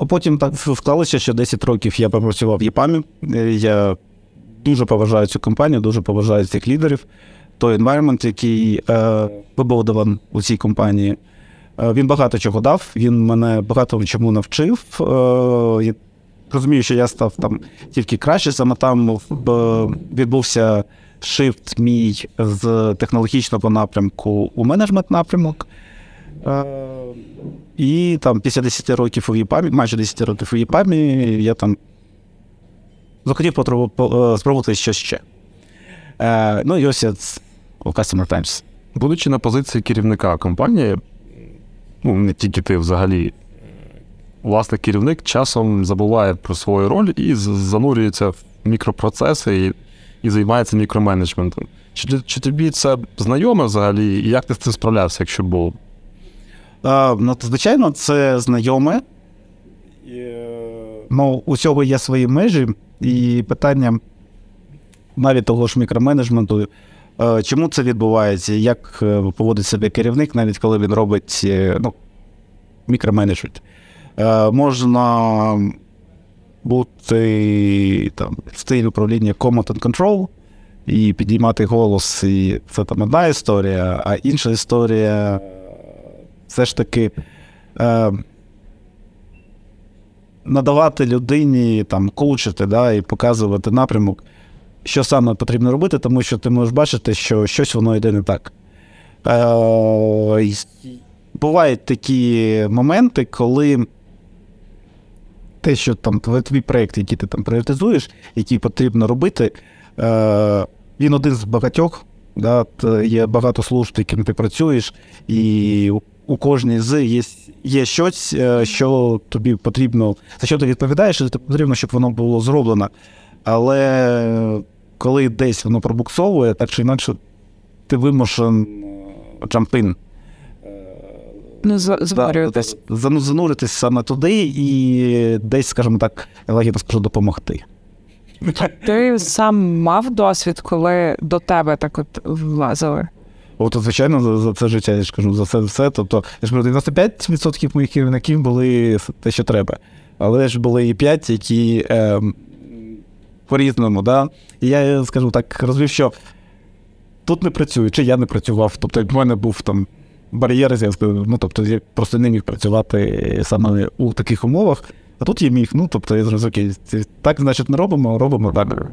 A: Е, А потім так склалося, що 10 років я попрацював в ЄПАМі. Я дуже поважаю цю компанію, дуже поважаю цих лідерів. Той environment, який е, вибудований у цій компанії, е, він багато чого дав, він мене багато чому навчив. Е, я розумію, що я став там тільки краще, саме там е, відбувся шифт мій з технологічного напрямку у менеджмент напрямок. Е, і там після 10 років у ЄПАМі, майже 10 років у ЄПАМі, я там захотів спробувати щось ще. Е, ну і ось я у Customer Times.
B: Будучи на позиції керівника компанії, ну не тільки ти взагалі, власне, керівник часом забуває про свою роль і занурюється в мікропроцеси і, і займається мікроменеджментом. Чи, чи тобі це знайоме взагалі, і як ти з цим справлявся, якщо було?
A: А, ну, Звичайно, це знайоме. Ну, у цього є свої межі, і питання навіть того ж мікроменеджменту. Чому це відбувається? Як е, поводить себе керівник, навіть коли він робить е, ну, мікроменеджмент? Е, можна бути там, в стилі управління Command and Control і підіймати голос, і це там одна історія, а інша історія все ж таки е, надавати людині, там, коучити да, і показувати напрямок, що саме потрібно робити, тому що ти можеш бачити, що щось воно йде не так. Е, Бувають такі моменти, коли те, що там твій проєкт, який ти там пріоритизуєш, який потрібно робити, е, він один з багатьох. Да, Є багато служб, яким ти працюєш, і у кожній з є є щось, е, що тобі потрібно, за що ти відповідаєш, і потрібно, щоб воно було зроблено. Але коли десь воно пробуксовує, так чи інакше ти вимушен джампин.
C: Ну, занурюватись.
A: зануритись саме туди і десь, скажімо так, лагідно скажу, допомогти.
C: Ти сам мав досвід, коли до тебе так от влазили?
A: От, звичайно, за, за це життя я ж кажу, за це все. Тобто, я ж кажу, 95% моїх керівників були те, що треба. Але ж були і 5, які е, по-різному. Да? І я скажу так, розвів, що тут не працюю, чи я не працював. Тобто, в мене був там бар'єр, я скажу, ну тобто я просто не міг працювати саме у таких умовах. А тут я міг, ну тобто я зрозумів, окей, так, значить, не робимо, робимо так.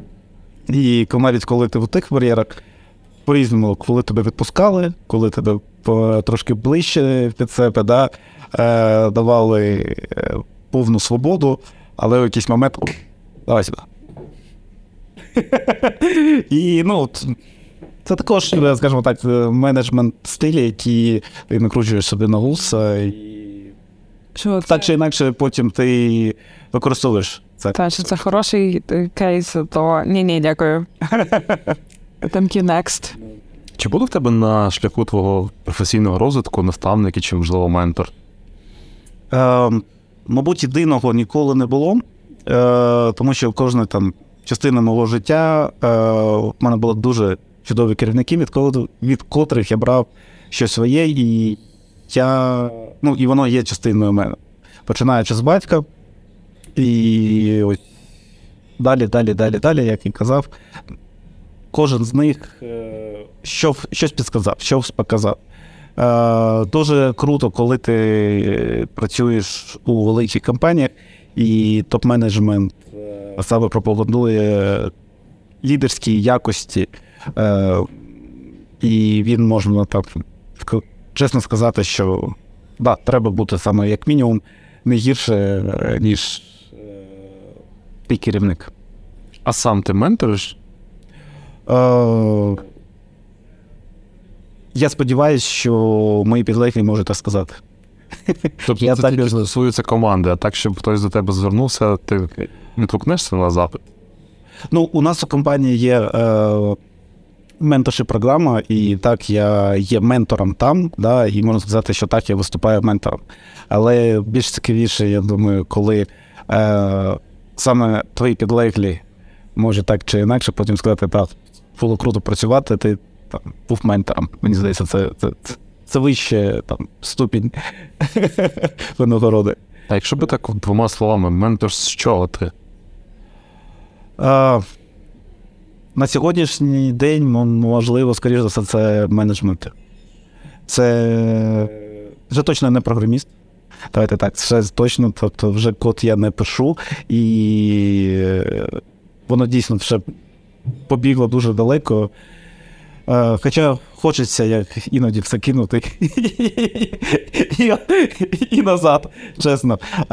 A: І навіть коли ти в тих бар'єрах по-різному, коли тебе відпускали, коли тебе трошки ближче під себе, да, е, давали е, повну свободу, але в якийсь момент. Давай сюди. І ну, це також, скажімо так, менеджмент стилі, який ти накручуєш собі на вуса, і так чи інакше потім ти використовуєш це.
C: Так, що це хороший е, кейс, то ні-ні, дякую. Thank you, next.
B: Чи були в тебе на шляху твого професійного розвитку наставники чи, можливо, ментор?
A: Е, Мабуть, єдиного ніколи не було, е, тому що кожна там частина мого життя е, в мене було дуже чудові керівники, від від котрих я брав щось своє, і я, ну, і воно є частиною мене. Починаючи з батька, і ось далі, далі, далі, далі, як і казав, кожен з них е, що, щось підсказав, щось показав. Е, дуже круто, коли ти працюєш у великих компаніях, і топ-менеджмент е, саме пропагандує лідерські якості, і він можна так чесно сказати, що да, треба бути саме як мінімум не гірше, ніж ти керівник.
B: А сам ти менториш?
A: Е, Я сподіваюся, що мої підлеглі можуть так сказати.
B: Тобто я це так тільки стосується команди, а так, щоб хтось до тебе звернувся, ти відгукнешся на запит?
A: Ну, у нас у компанії є е, менторші програма, і так, я є ментором там, да, і можна сказати, що так, я виступаю ментором. Але більш цікавіше, я думаю, коли е, саме твої підлеглі може так чи інакше потім сказати, так, було круто працювати, ти там, був ментором. Мені здається, це це, це, це вище там, ступінь винагороди.
B: А якщо би так двома словами, ментор з чого ти?
A: А, на сьогоднішній день, можливо, скоріш за все, це менеджмент. Це вже точно не програміст. Давайте так, це точно, тобто вже код я не пишу, і е, воно дійсно вже побігло дуже далеко. Е, хоча хочеться як іноді все кинути і, і назад, чесно. Е,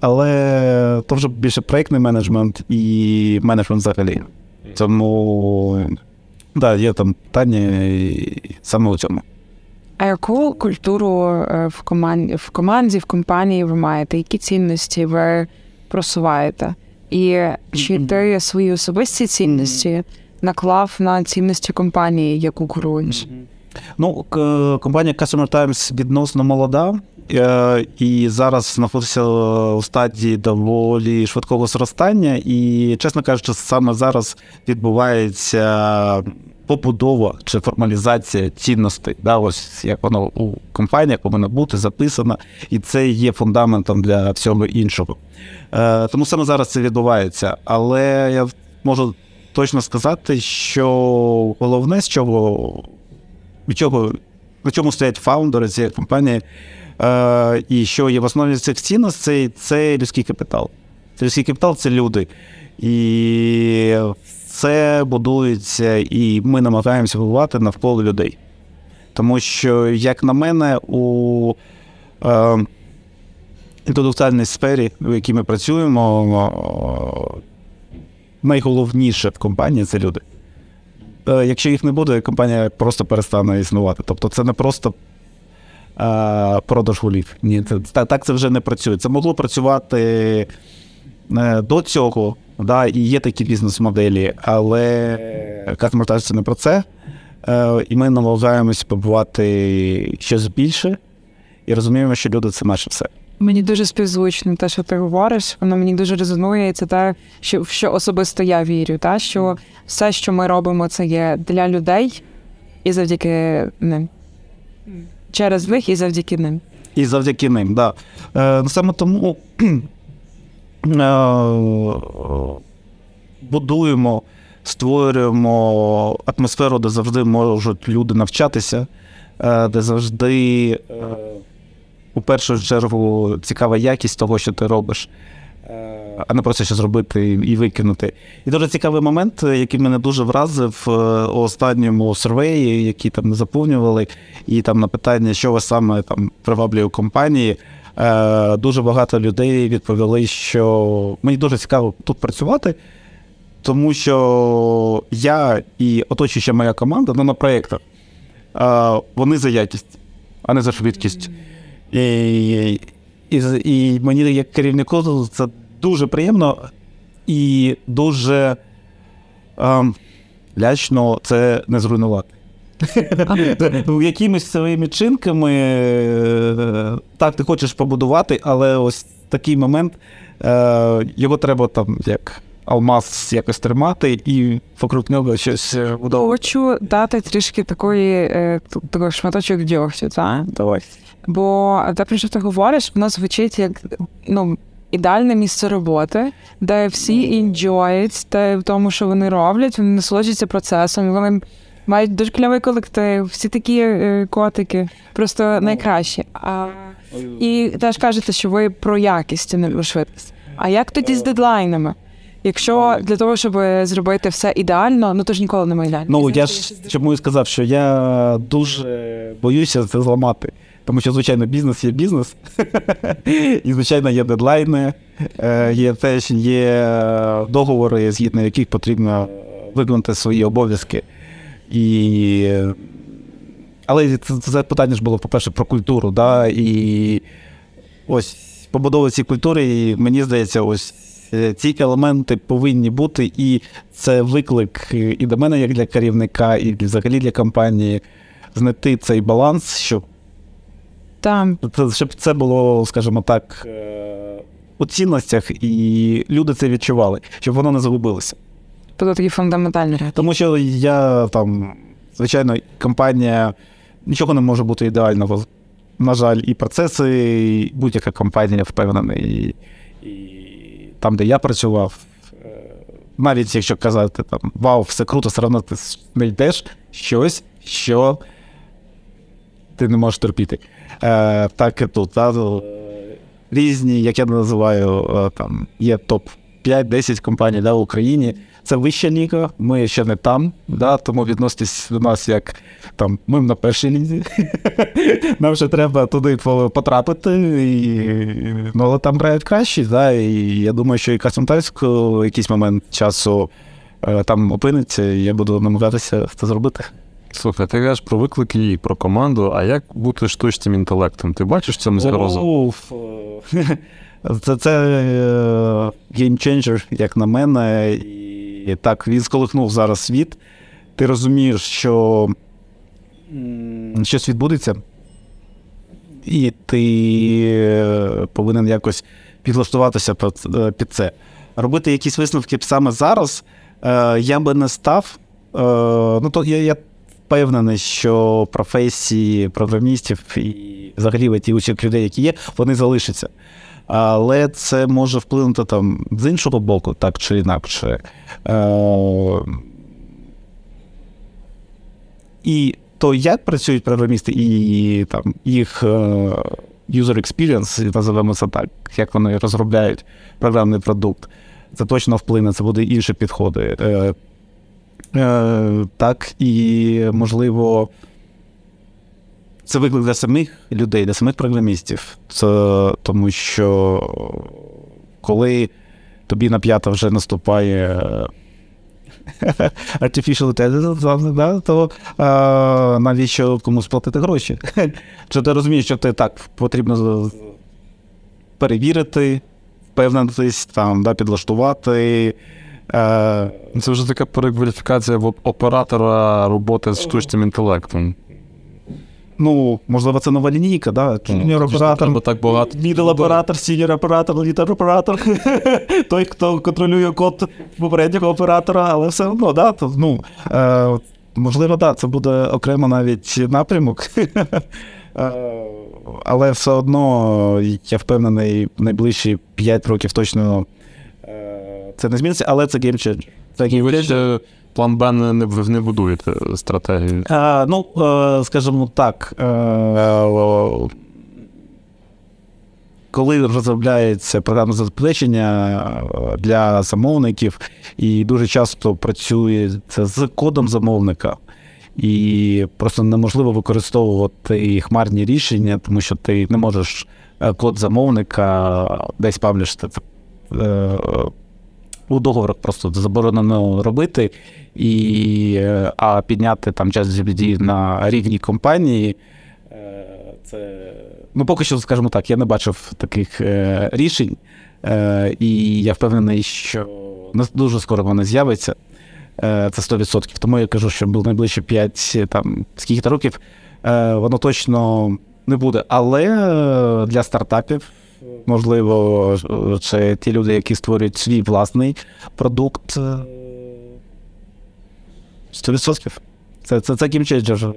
A: але то вже більше проєктний менеджмент і менеджмент взагалі. Тому да, є там питання саме у цьому.
C: А яку культуру е, в команді, в команді, в компанії ви маєте? Які цінності ви просуваєте? І чи ти свої особисті цінності наклав на цінності компанії, яку керуєш?
A: Ну, компанія Customer Times відносно молода. Е, і зараз знаходиться у стадії доволі швидкого зростання, і, чесно кажучи, саме зараз відбувається побудова чи формалізація цінностей. Да, Ось як воно у компаніях повинно бути записано, і це є фундаментом для всього іншого. Е, Тому саме зараз це відбувається. Але я можу точно сказати, що головне, з чого від чого, на чому стоять фаундери цієї компанії, е, і що є в основі цих цінностей, це людський капітал. Людський капітал це люди. І це будується, і ми намагаємося будувати навколо людей. Тому що, як на мене, у е, інтелектуальній сфері, в якій ми працюємо, найголовніше в компанії це люди. Е, якщо їх не буде, компанія просто перестане існувати. Тобто це не просто е, продаж голів. Ні, це, так, так це вже не працює. Це могло працювати е, до цього. Да, І є такі бізнес-моделі, але Customer це не про це. Е, І ми намагаємося побувати щось більше і розуміємо, що люди це наше все.
C: Мені дуже співзвучно те, що ти говориш, воно мені дуже резонує. І це те, що в що особисто я вірю, та що все, що ми робимо, це є для людей і завдяки ним. Через них і завдяки ним.
A: І завдяки ним, так. Да. Е, Саме тому Е, будуємо, створюємо атмосферу, де завжди можуть люди навчатися, е, де завжди, е, у першу чергу, цікава якість того, що ти робиш. А не просто що зробити і викинути. І дуже цікавий момент, який мене дуже вразив у останньому сервеї, який там заповнювали, і там на питання, що вас саме там приваблює у компанії. Е, дуже багато людей відповіли, що мені дуже цікаво тут працювати, тому що я і оточуюча моя команда ну, на проєктах, е, вони за якість, а не за швидкість. І, і, і мені, як керівнику, це дуже приємно і дуже ем, лячно це не зруйнувати. Якимись своїми чинками е, так ти хочеш побудувати, але ось такий момент е, його треба там як алмаз якось тримати і вокруг нього щось е, будувати.
C: Хочу дати трішки такої такий шматочок дьогтю, так?
A: Давай.
C: Бо те, про що ти говориш, воно звучить як ну, ідеальне місце роботи, де всі інджоють те в тому, що вони роблять, вони насолоджуються процесом, вони мають дуже кльовий колектив, всі такі е, котики, просто найкращі. А, І теж кажете, що ви про якість, а не про швидкість. А як тоді з дедлайнами? Якщо для того, щоб зробити все ідеально, ну то ж ніколи немає ідеально.
A: Ну я ж чому і сказав, що я дуже боюся це зламати. Тому що, звичайно, бізнес є бізнес, і, звичайно, є дедлайни, е, є теж є договори, згідно яких потрібно виконати свої обов'язки. І... Але це, це питання ж було, по-перше, про культуру. Да? І ось побудова цієї культури, і мені здається, ось е, ці елементи повинні бути, і це виклик і до мене, як для керівника, і взагалі для компанії знайти цей баланс, щоб
C: Там.
A: щоб це було, скажімо так, е, у цінностях, і люди це відчували, щоб воно не загубилося.
C: Тобто такі фундаментальні речі.
A: Тому що я там, звичайно, компанія нічого не може бути ідеального. на жаль, і процеси, і будь-яка компанія впевнений. І, і там, де я працював, е, навіть якщо казати там вау, все круто, все одно ти знайдеш щось, що ти не можеш терпіти. Е, Так і тут. Да? Різні, як я називаю, е, там є топ 5-10 компаній да, в Україні. Це вища ліга, ми ще не там, да, тому відноситесь до нас як там ми на першій лізі. Нам ще треба туди потрапити, і, ну, але там грають кращі, да, і я думаю, що і в якийсь момент часу е, там опиниться, і я буду намагатися це зробити.
B: Слухай, ти кажеш про виклики і про команду, а як бути штучним інтелектом? Ти бачиш в цьому загрозу?
A: Це це геймченджер, як на мене. І так, він сколихнув зараз світ. Ти розумієш, що щось відбудеться, і ти е, повинен якось підлаштуватися е, під це. Робити якісь висновки саме зараз е, я би не став. Ну, то я, я впевнений, що професії програмістів і взагалі ті усіх людей, які є, вони залишаться. Але це може вплинути там з іншого боку, так чи інакше. Е- І то, як працюють програмісти, і там їх е- user experience, називаємо це так, як вони розробляють програмний продукт, це точно вплине, це будуть інші підходи. Е- Так, і можливо. Це виклик для самих людей, для самих програмістів. Це Тому що коли тобі на п'ята вже наступає artificial intelligence, то а, навіщо комусь платити гроші? Чи ти розумієш, що ти так потрібно перевірити, впевнитись, там, да, підлаштувати.
B: Це вже така перекваліфікація оператора роботи з штучним інтелектом.
A: Ну, можливо, це нова лінійка, да?
B: Junior оператор, так багато.
A: Middle оператор, senior оператор, літер оператор. Той, хто контролює код попереднього оператора, але все одно, да, то, ну, е, можливо, да, це буде окремо навіть напрямок. Е, але все одно, я впевнений, найближчі 5 років точно е, це не зміниться, але це геймченджер. Це
B: геймченджер план Б не, не будуєте стратегію?
A: А, Ну, скажімо так. Коли розробляється програмне забезпечення для замовників, і дуже часто працює це з кодом замовника, і просто неможливо використовувати хмарні рішення, тому що ти не можеш код замовника десь паблішити у договорах просто заборонено робити, і, е, а підняти там час GBD на рівні компанії. Е, це ну поки що, скажімо так, я не бачив таких е, рішень, е, і я впевнений, що дуже скоро вони з'явиться. Е, це 100%. Тому я кажу, що в найближчі 5 там скільки років е, воно точно не буде. Але для стартапів можливо, це ті люди, які створюють свій власний продукт. 100%. Це це, це кімченджер.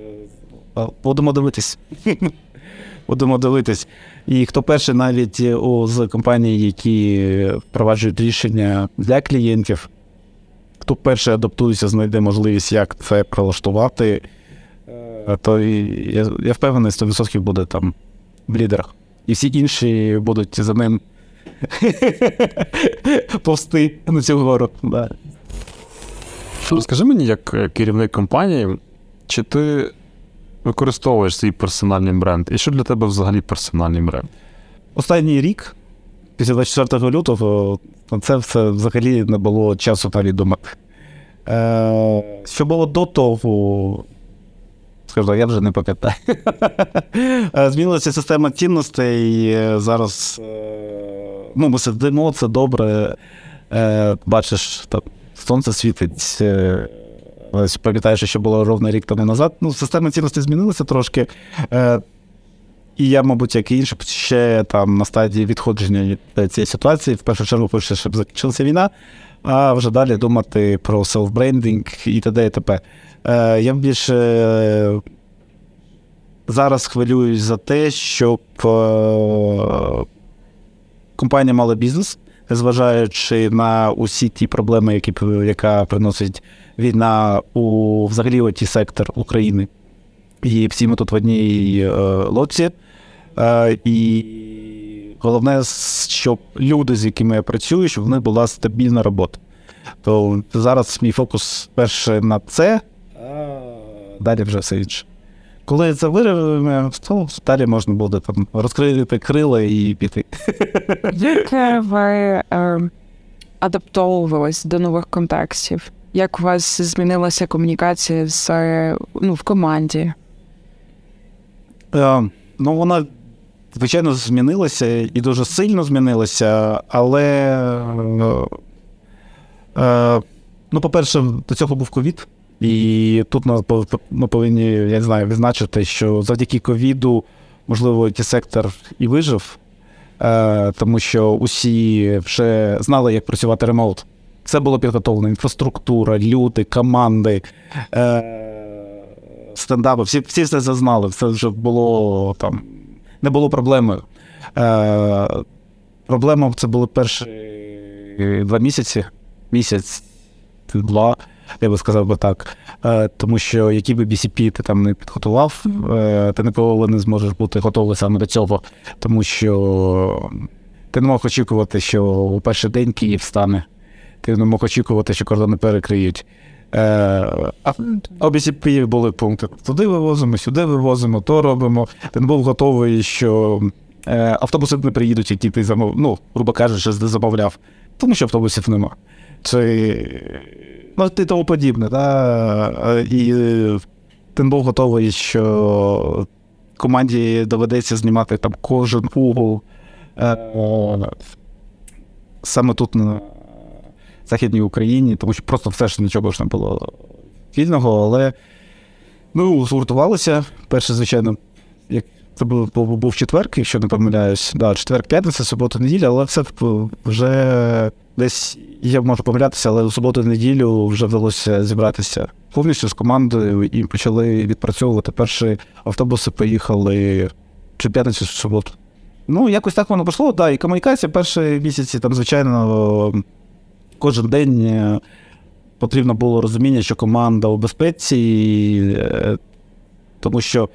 A: Будемо дивитись. Будемо дивитись. І хто перший навіть у, з компаній, які впроваджують рішення для клієнтів, хто перший адаптується, знайде можливість, як це прилаштувати, то я я впевнений, 100% буде там в лідерах і всі інші будуть за ним повсти на цю гору. Да.
B: Розкажи мені, як е, керівник компанії, чи ти використовуєш свій персональний бренд? І що для тебе взагалі персональний бренд?
A: Останній рік, після 24 лютого, це все взагалі не було часу навіть думати. Е, Що було до того, Скажу, я вже не пам'ятаю. Е, змінилася система цінностей. Зараз е, ну, ми сидимо, це добре. Е, бачиш, там, сонце світить. Пам'ятаєш, що було ровно рік тому назад. Ну, Система цінностей змінилася трошки. І я, мабуть, як і інші, ще там на стадії відходження від цієї ситуації, в першу чергу щоб закінчилася війна, а вже далі думати про селф-брендинг і т.д. і т.п. Е, я більше зараз хвилююсь за те, щоб е, компанія мала бізнес, незважаючи на усі ті проблеми, які яка приносить війна у взагалі оті сектор України. І всі ми тут в одній е, лодці. Е, і головне, щоб люди, з якими я працюю, щоб в них була стабільна робота. То зараз мій фокус перше на це, далі вже все інше. Коли це виявимо, то далі можна буде там розкрити крила і піти.
C: Як ви е, адаптовувались до нових контекстів? Як у вас змінилася комунікація з ну, в команді?
A: Е, ну, вона, звичайно, змінилася і дуже сильно змінилася, але, е, ну, по-перше, до цього був ковід. І тут ми повинні, я не знаю, відзначити, що завдяки ковіду, можливо, ті сектор і вижив, е, тому що усі вже знали, як працювати ремоут. Це було підготовлено. Інфраструктура, люди, команди, е, стендапи. Всі всі все зазнали. Це вже було там, не було проблеми. Е, Проблема це були перші два місяці. Місяць, два я би сказав би так. Е, тому що які би BCP ти там не підготував, е, ти ніколи не зможеш бути готовий саме до цього, тому що ти не мог очікувати, що у перший день Київ стане. Ти не мог очікувати, що кордони перекриють. Е, а у були пункти. Туди вивозимо, сюди вивозимо, то робимо. Ти не був готовий, що автобуси не приїдуть, які ти замов... ну, грубо кажучи, замовляв, тому що автобусів нема. Це ну, і тому подібне. Да? І ти був готовий, що команді доведеться знімати там кожен угол. Е, саме тут на Західній Україні, тому що просто все ж нічого ж не було вільного, але ну, згуртувалися. Перше, звичайно, як це був був четвер, якщо не помиляюсь. Да, четвер, п'ятниця, субота, неділя, але все вже десь я можу помилятися, але у суботу-неділю вже вдалося зібратися повністю з командою і почали відпрацьовувати. Перші автобуси поїхали чи п'ятницю, чи суботу. Ну, якось так воно пішло, да, і комунікація перші місяці, там, звичайно, кожен день е, потрібно було розуміння, що команда у безпеці, е, тому що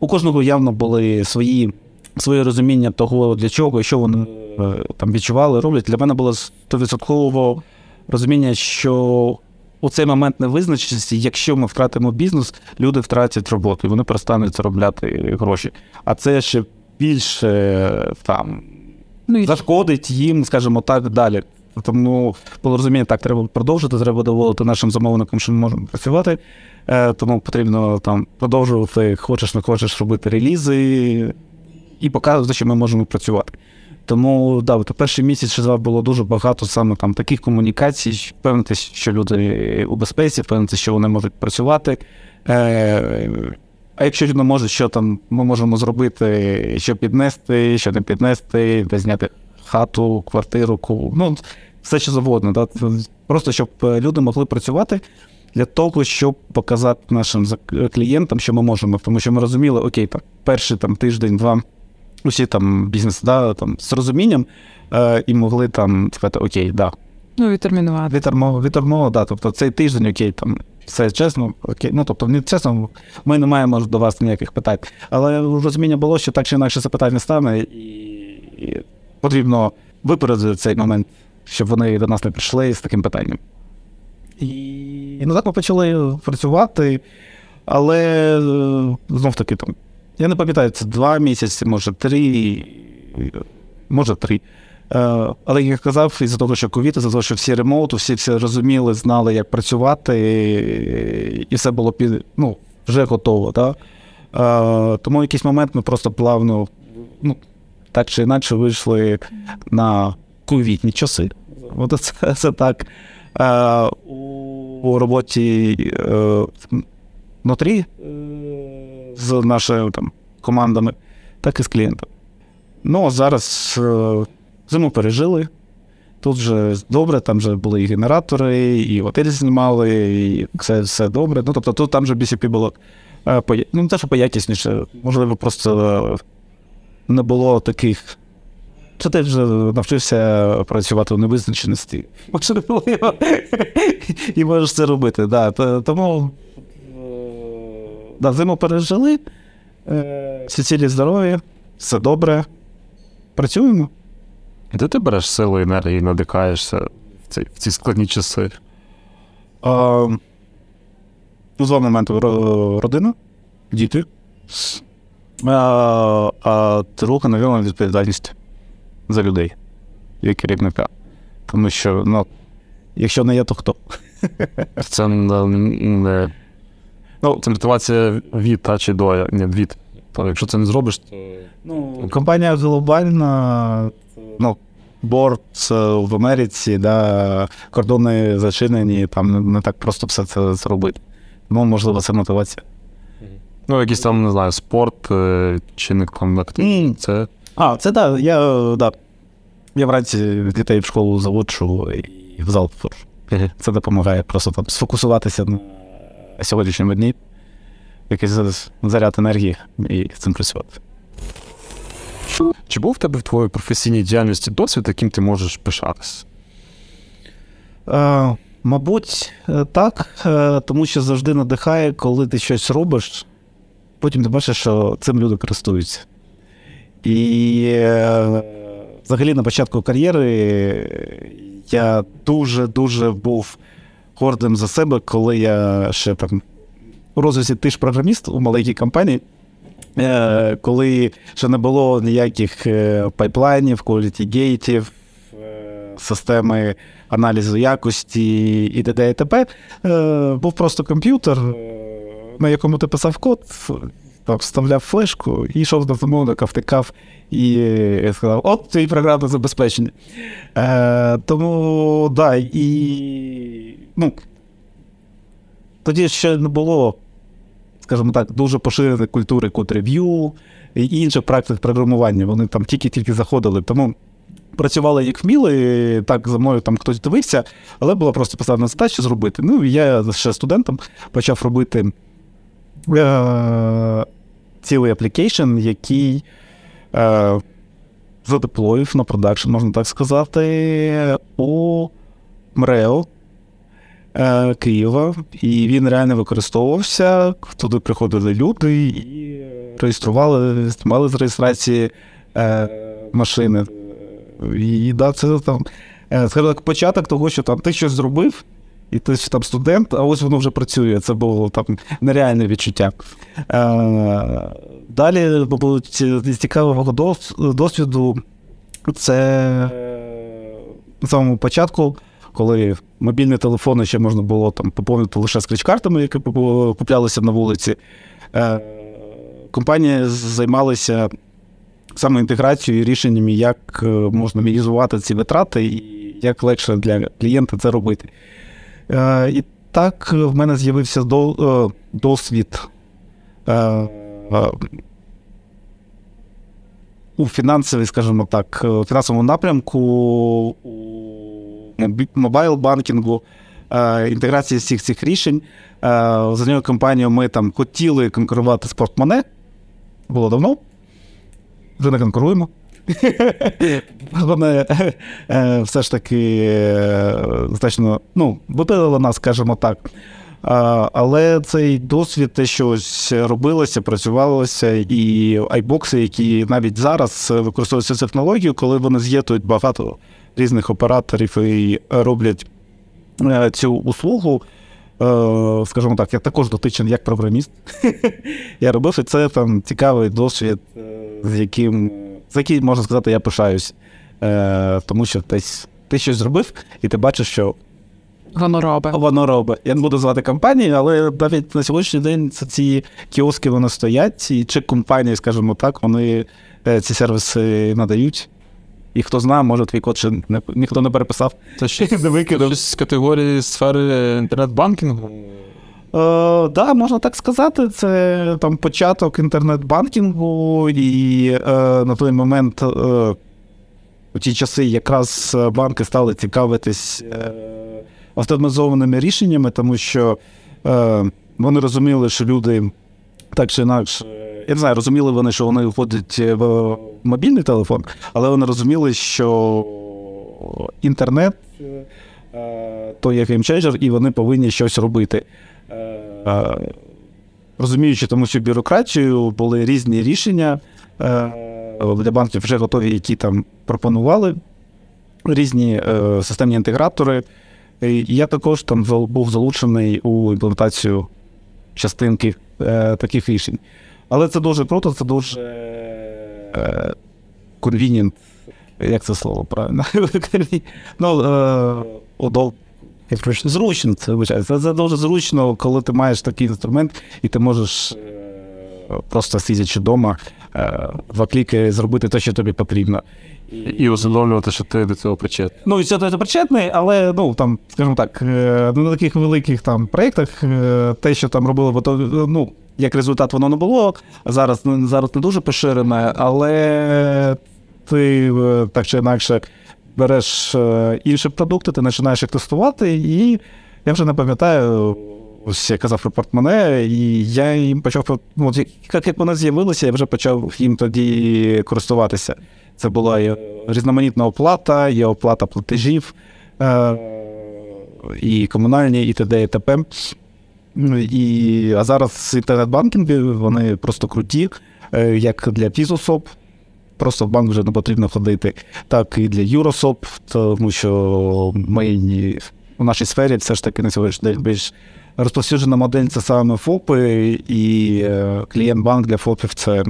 A: у кожного явно були свої своє розуміння того, для чого і що вони е, там відчували, роблять. Для мене було стовідсотково розуміння, що у цей момент невизначеності, якщо ми втратимо бізнес, люди втратять роботу і вони перестануть заробляти гроші. А це ще більше там ну, і... зашкодить їм, скажімо так, далі. Тому було розуміння, так, треба продовжити, треба доводити нашим замовникам, що ми можемо працювати. Е, Тому потрібно там продовжувати, хочеш, не хочеш робити релізи і показувати, що ми можемо працювати. Тому да, то перший місяць ще було дуже багато саме там таких комунікацій, впевнитися, що люди у безпеці, впевнитися, що вони можуть працювати. Е, А якщо не може, що там ми можемо зробити, що піднести, що не піднести, де зняти хату, квартиру, ну все що завгодно. Да? Просто щоб люди могли працювати для того, щоб показати нашим клієнтам, що ми можемо. Тому що ми розуміли, окей, так, перший там тиждень-два усі там бізнес да, там, з розумінням е, і могли там сказати, окей, да.
C: Ну, відтермінувати.
A: Відтермова, відтермова, да. Тобто цей тиждень, окей, там все чесно, окей. Ну, тобто, не чесно, ми не маємо до вас ніяких питань. Але розуміння було, що так чи інакше запитання стане, і потрібно випередити цей момент, щоб вони до нас не прийшли з таким питанням. І ну так ми почали працювати, але е, знов таки там я не пам'ятаю, це два місяці, може три, може три. Е, але як я казав, із-за того, що ковід, із-за того, що всі ремоут, всі всі розуміли, знали, як працювати, і все було під, ну, вже готово. Да? Е, тому в якийсь момент ми просто плавно, ну, так чи інакше, вийшли на ковідні часи. От це, це так. Е, у роботі внутрі з нашими там, командами, так і з клієнтами. Ну, а зараз е, зиму пережили. Тут вже добре, там вже були і генератори, і готелі знімали, і все все добре. Ну, тобто тут там вже BCP було ну, не те, що поякісніше, можливо, просто не було таких. Це ти вже навчився працювати у невизначеності. Можливо, і можеш це робити. Да. Тому да, зиму пережили, всі цілі здорові, все добре. Працюємо.
B: Де ти береш силу і енергії і надихаєшся в ці, в ці складні часи?
A: А, з вами моменту родина, діти. А, а друга, навіть, відповідальність за людей як керівника. Тому що, ну, якщо не я, то хто?
B: Це не ну, це мотивація від та чи до ні, від. То, якщо це не зробиш, то.
A: Ну, Компанія глобальна, ну, борт в Америці, да, кордони зачинені, там не так просто все це зробити. Ну, можливо, це мотивація.
B: Ну, якийсь там, не знаю, спорт е, чи не
A: mm. Це. А, це так. Да, я да. Я вранці дітей в школу заводжу і в зал. Це допомагає просто там сфокусуватися на сьогоднішньому дні, якийсь заряд енергії і з цим працювати.
B: Чи був в тебе в твоїй професійній діяльності досвід, яким ти можеш пишатися?
A: Е, Мабуть, е, так, тому що завжди надихає, коли ти щось робиш, потім ти бачиш, що цим люди користуються. І е, взагалі на початку кар'єри я дуже-дуже був гордим за себе, коли я ще там у розвитку ти ж програміст у маленькій компанії. Е, коли ще не було ніяких е, пайплайнів, кваліті-гейтів, системи аналізу якості і т.д. і т.п. Був просто комп'ютер, на якому ти писав код, там, вставляв флешку і йшов до замовника, втикав і сказав: от твій програмне забезпечення. Е, Тому, да, і ну, тоді ще не було скажімо так, дуже поширеної культури код-рев'ю і інших практик програмування. Вони там тільки-тільки заходили. Тому працювали як вміли, так за мною там хтось дивився, але була просто поставлена задача зробити. Ну, і я ще студентом почав робити е- цілий application, який е- задеплоїв на production, можна так сказати, у МРЕО. Е, Києва, і він реально використовувався. Туди приходили люди і реєстрували, знімали з реєстрації е, машини. І да, це там, е, скажімо так, початок того, що там ти щось зробив, і ти там студент, а ось воно вже працює. Це було там нереальне відчуття. Е, Далі, з цікавого досвіду, це на самому початку коли мобільні телефони ще можна було там поповнити лише скріч-картами, які куплялися на вулиці. Е, компанія займалася саме інтеграцією і рішеннями, як е, можна мінімізувати ці витрати і як легше для клієнта це робити. Е, і так в мене з'явився досвід у фінансовій, скажімо так, фінансовому напрямку. Мобайл банкінгу, е, інтеграції всіх цих рішень. Е, за нього компанією ми там хотіли конкурувати з портмоне. Було давно. Вже не конкуруємо. Вони е, все ж таки значно ну, випилили нас, скажімо так. Але цей досвід, те, що ось робилося, працювалося, і айбокси, які навіть зараз використовуються технологію, коли вони з'єднують багато різних операторів і роблять е, цю услугу. Е, скажімо так, я також дотичен як програміст. Я робив і це там цікавий досвід, е, з яким, з яким, можна сказати, я пишаюсь. Тому що десь ти щось зробив, і ти бачиш, що
C: воно робить.
A: Воно робить. Я не буду звати компанії, але навіть на сьогоднішній день ці кіоски вони стоять, і чи компанії, скажімо так, вони ці сервіси надають. І хто знає, може твій код ще не, ніхто не переписав.
B: Це ще не. Щось з категорії сфери інтернет-банкінгу.
A: Е, да, можна так сказати. Це там початок інтернет-банкінгу, і е, на той момент, е, у ті часи, якраз банки стали цікавитись е, автоматизованими рішеннями, тому що е, вони розуміли, що люди так чи інакше. Я не знаю, розуміли вони, що вони входять в мобільний телефон, але вони розуміли, що інтернет то є геймченджер, і вони повинні щось робити. Розуміючи, тому що бюрократію були різні рішення для банків вже готові, які там пропонували різні е, системні інтегратори. І я також там був залучений у імплементацію частинки е, таких рішень. Але це дуже круто, це дуже е, convenient, як це слово правильно? ну, е, удоб... Зручно, це вважається. Це дуже зручно, коли ти маєш такий інструмент, і ти можеш е, просто сидячи вдома, е, два кліки зробити те, що тобі потрібно.
B: І усвідомлювати, що ти до цього причетний.
A: Ну, і це причетний, але ну там, скажімо так, е, на таких великих там проєктах е, те, що там робили, бо то ну, як результат, воно не було. Зараз ну, зараз не дуже поширене, але ти е, так чи інакше береш інші продукти, ти починаєш їх тестувати, і я вже не пам'ятаю. Ось я казав про портмоне, і я їм почав ну, як, як вони з'явилися, я вже почав їм тоді користуватися. Це була і різноманітна оплата, є оплата платежів, е, і комунальні, і т.д. і т.п. І, А зараз інтернет-банкінги вони просто круті, е, як для фізособ, просто в банк вже не потрібно ходити, так і для юрособ, тому що ми у нашій сфері все ж таки на сьогоднішній день більш розповсюджена модель це саме ФОПи, і е, клієнт-банк для ФОПів це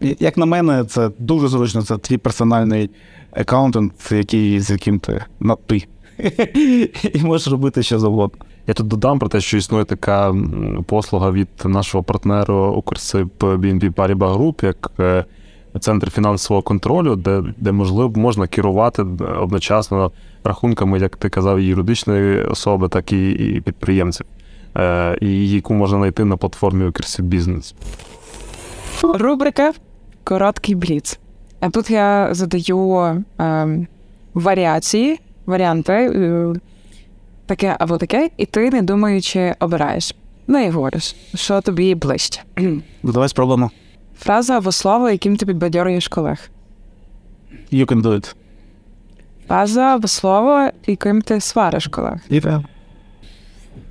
A: як на мене, це дуже зручно. Це твій персональний аккаунтент, який, з яким ти на ти. І можеш робити що завгодно.
B: Я тут додам про те, що існує така послуга від нашого партнеру Укрсиб BNB Paribas Group, як е, центр фінансового контролю, де де можливо можна керувати одночасно рахунками, як ти казав, юридичної особи, так і і підприємців, е, і яку можна знайти на платформі Укрсиб Бізнес.
C: Рубрика Короткий бліц. А тут я задаю е, варіації, варіанти, е, таке або таке, і ти, не думаючи, обираєш. Ну і говориш, що тобі ближче.
A: Ну, давай спробуємо.
C: Фраза або слово, яким ти підбадьорюєш колег.
A: You can do it.
C: Фраза або слово, яким ти свариш колег.
A: Yeah.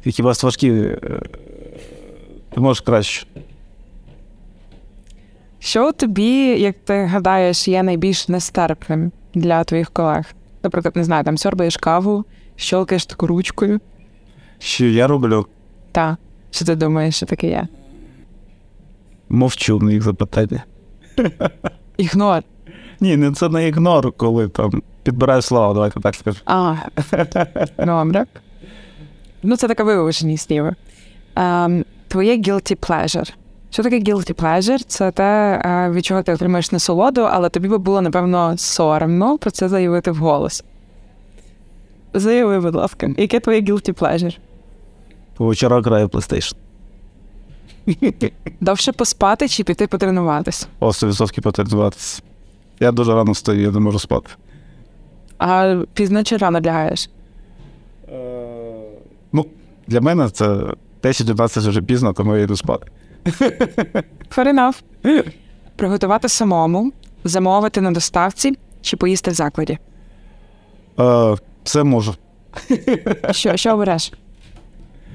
A: Які у вас важкі, ти можеш краще.
C: Що у тобі, як ти гадаєш, є найбільш нестерпним для твоїх колег? Наприклад, не знаю, там сьорбаєш каву, щолкаєш таку ручкою.
A: Що я роблю?
C: Так. Що ти думаєш, що таке є?
A: Мовчу на їх запитання.
C: Ігнор.
A: Ні, не це не ігнор, коли там підбираю слова, давайте так скажу.
C: А, добре. Ну, це таке виважені сліва. Um, твоє guilty pleasure. Що таке guilty pleasure? Це те, е, від чого ти отримаєш насолоду, але тобі би було, напевно, соромно про це заявити вголос. Заяви, будь ласка, яке твоє guilty pleasure?
A: По вечорах граю PlayStation.
C: Довше поспати чи піти потренуватись?
A: О, 100% потренуватись. Я дуже рано встаю, я не можу спати.
C: А пізно чи рано лягаєш?
A: Ну, для мене це 10-11 вже пізно, тому я йду спати.
C: Fair enough. Приготувати самому, замовити на доставці чи поїсти в закладі?
A: Е, Це можу.
C: Що що обереш?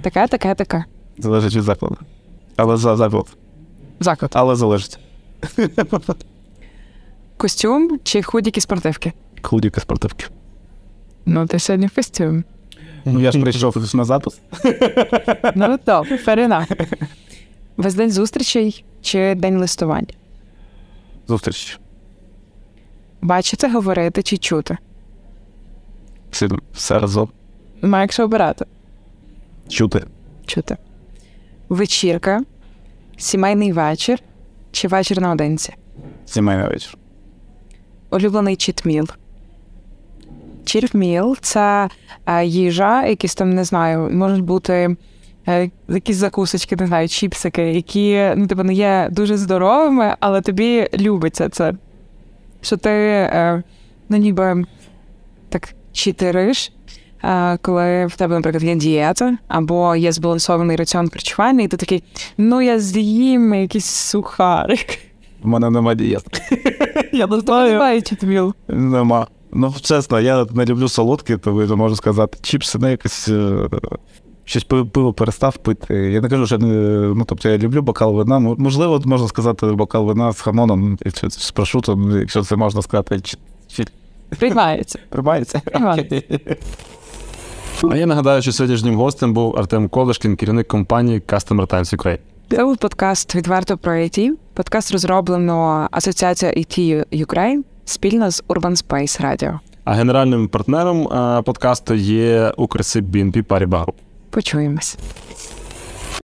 C: Таке, таке, таке.
A: Залежить від закладу. Але за заклад.
C: Заклад.
A: Але залежить.
C: Костюм чи худіки спортивки?
A: Худіки спортивки.
C: Ну, ти сьогодні в костюм.
A: Ну, я ж прийшов на запис.
C: Ну, то, enough. Весь день зустрічей чи день листувань?
A: Зустріч.
C: Бачити, говорити чи чути?
A: Все, разом.
C: Має якщо обирати.
A: Чути.
C: Чути. Вечірка, сімейний вечір чи вечір наодинці?
A: Сімейний вечір.
C: Улюблений чітміл. Чірміл це е, їжа, якісь там, не знаю, можуть бути е, якісь закусочки, не знаю, чіпсики, які ну, типу, не є дуже здоровими, але тобі любиться це. Що ти е, ну, ніби так читериш, коли в тебе, наприклад, є дієта або є збалансований раціон харчування, і ти такий, ну я з'їм якийсь сухарик.
A: У мене нема дієт.
C: Я не знаю.
A: Нема. Ну, чесно, я не люблю солодкі, то я можу сказати, чіпси не якось. е, Щось пиво, перестав пити. Я не кажу, що не, ну, тобто я люблю бокал вина. Ну, Можливо, можна сказати, бокал вина з хамоном, якщо з прошутом, якщо це можна сказати, чи
C: Приймається.
A: приймається.
B: А я нагадаю, що сьогоднішнім гостем був Артем Колешкін, керівник компанії Customer Times Ukraine.
C: Це був подкаст відверто про IT. Подкаст розроблено Асоціація IT Ukraine спільно з Urban Space Radio.
B: А генеральним партнером е, подкасту є Укрсиб BNP Paribas.
C: Почуємось.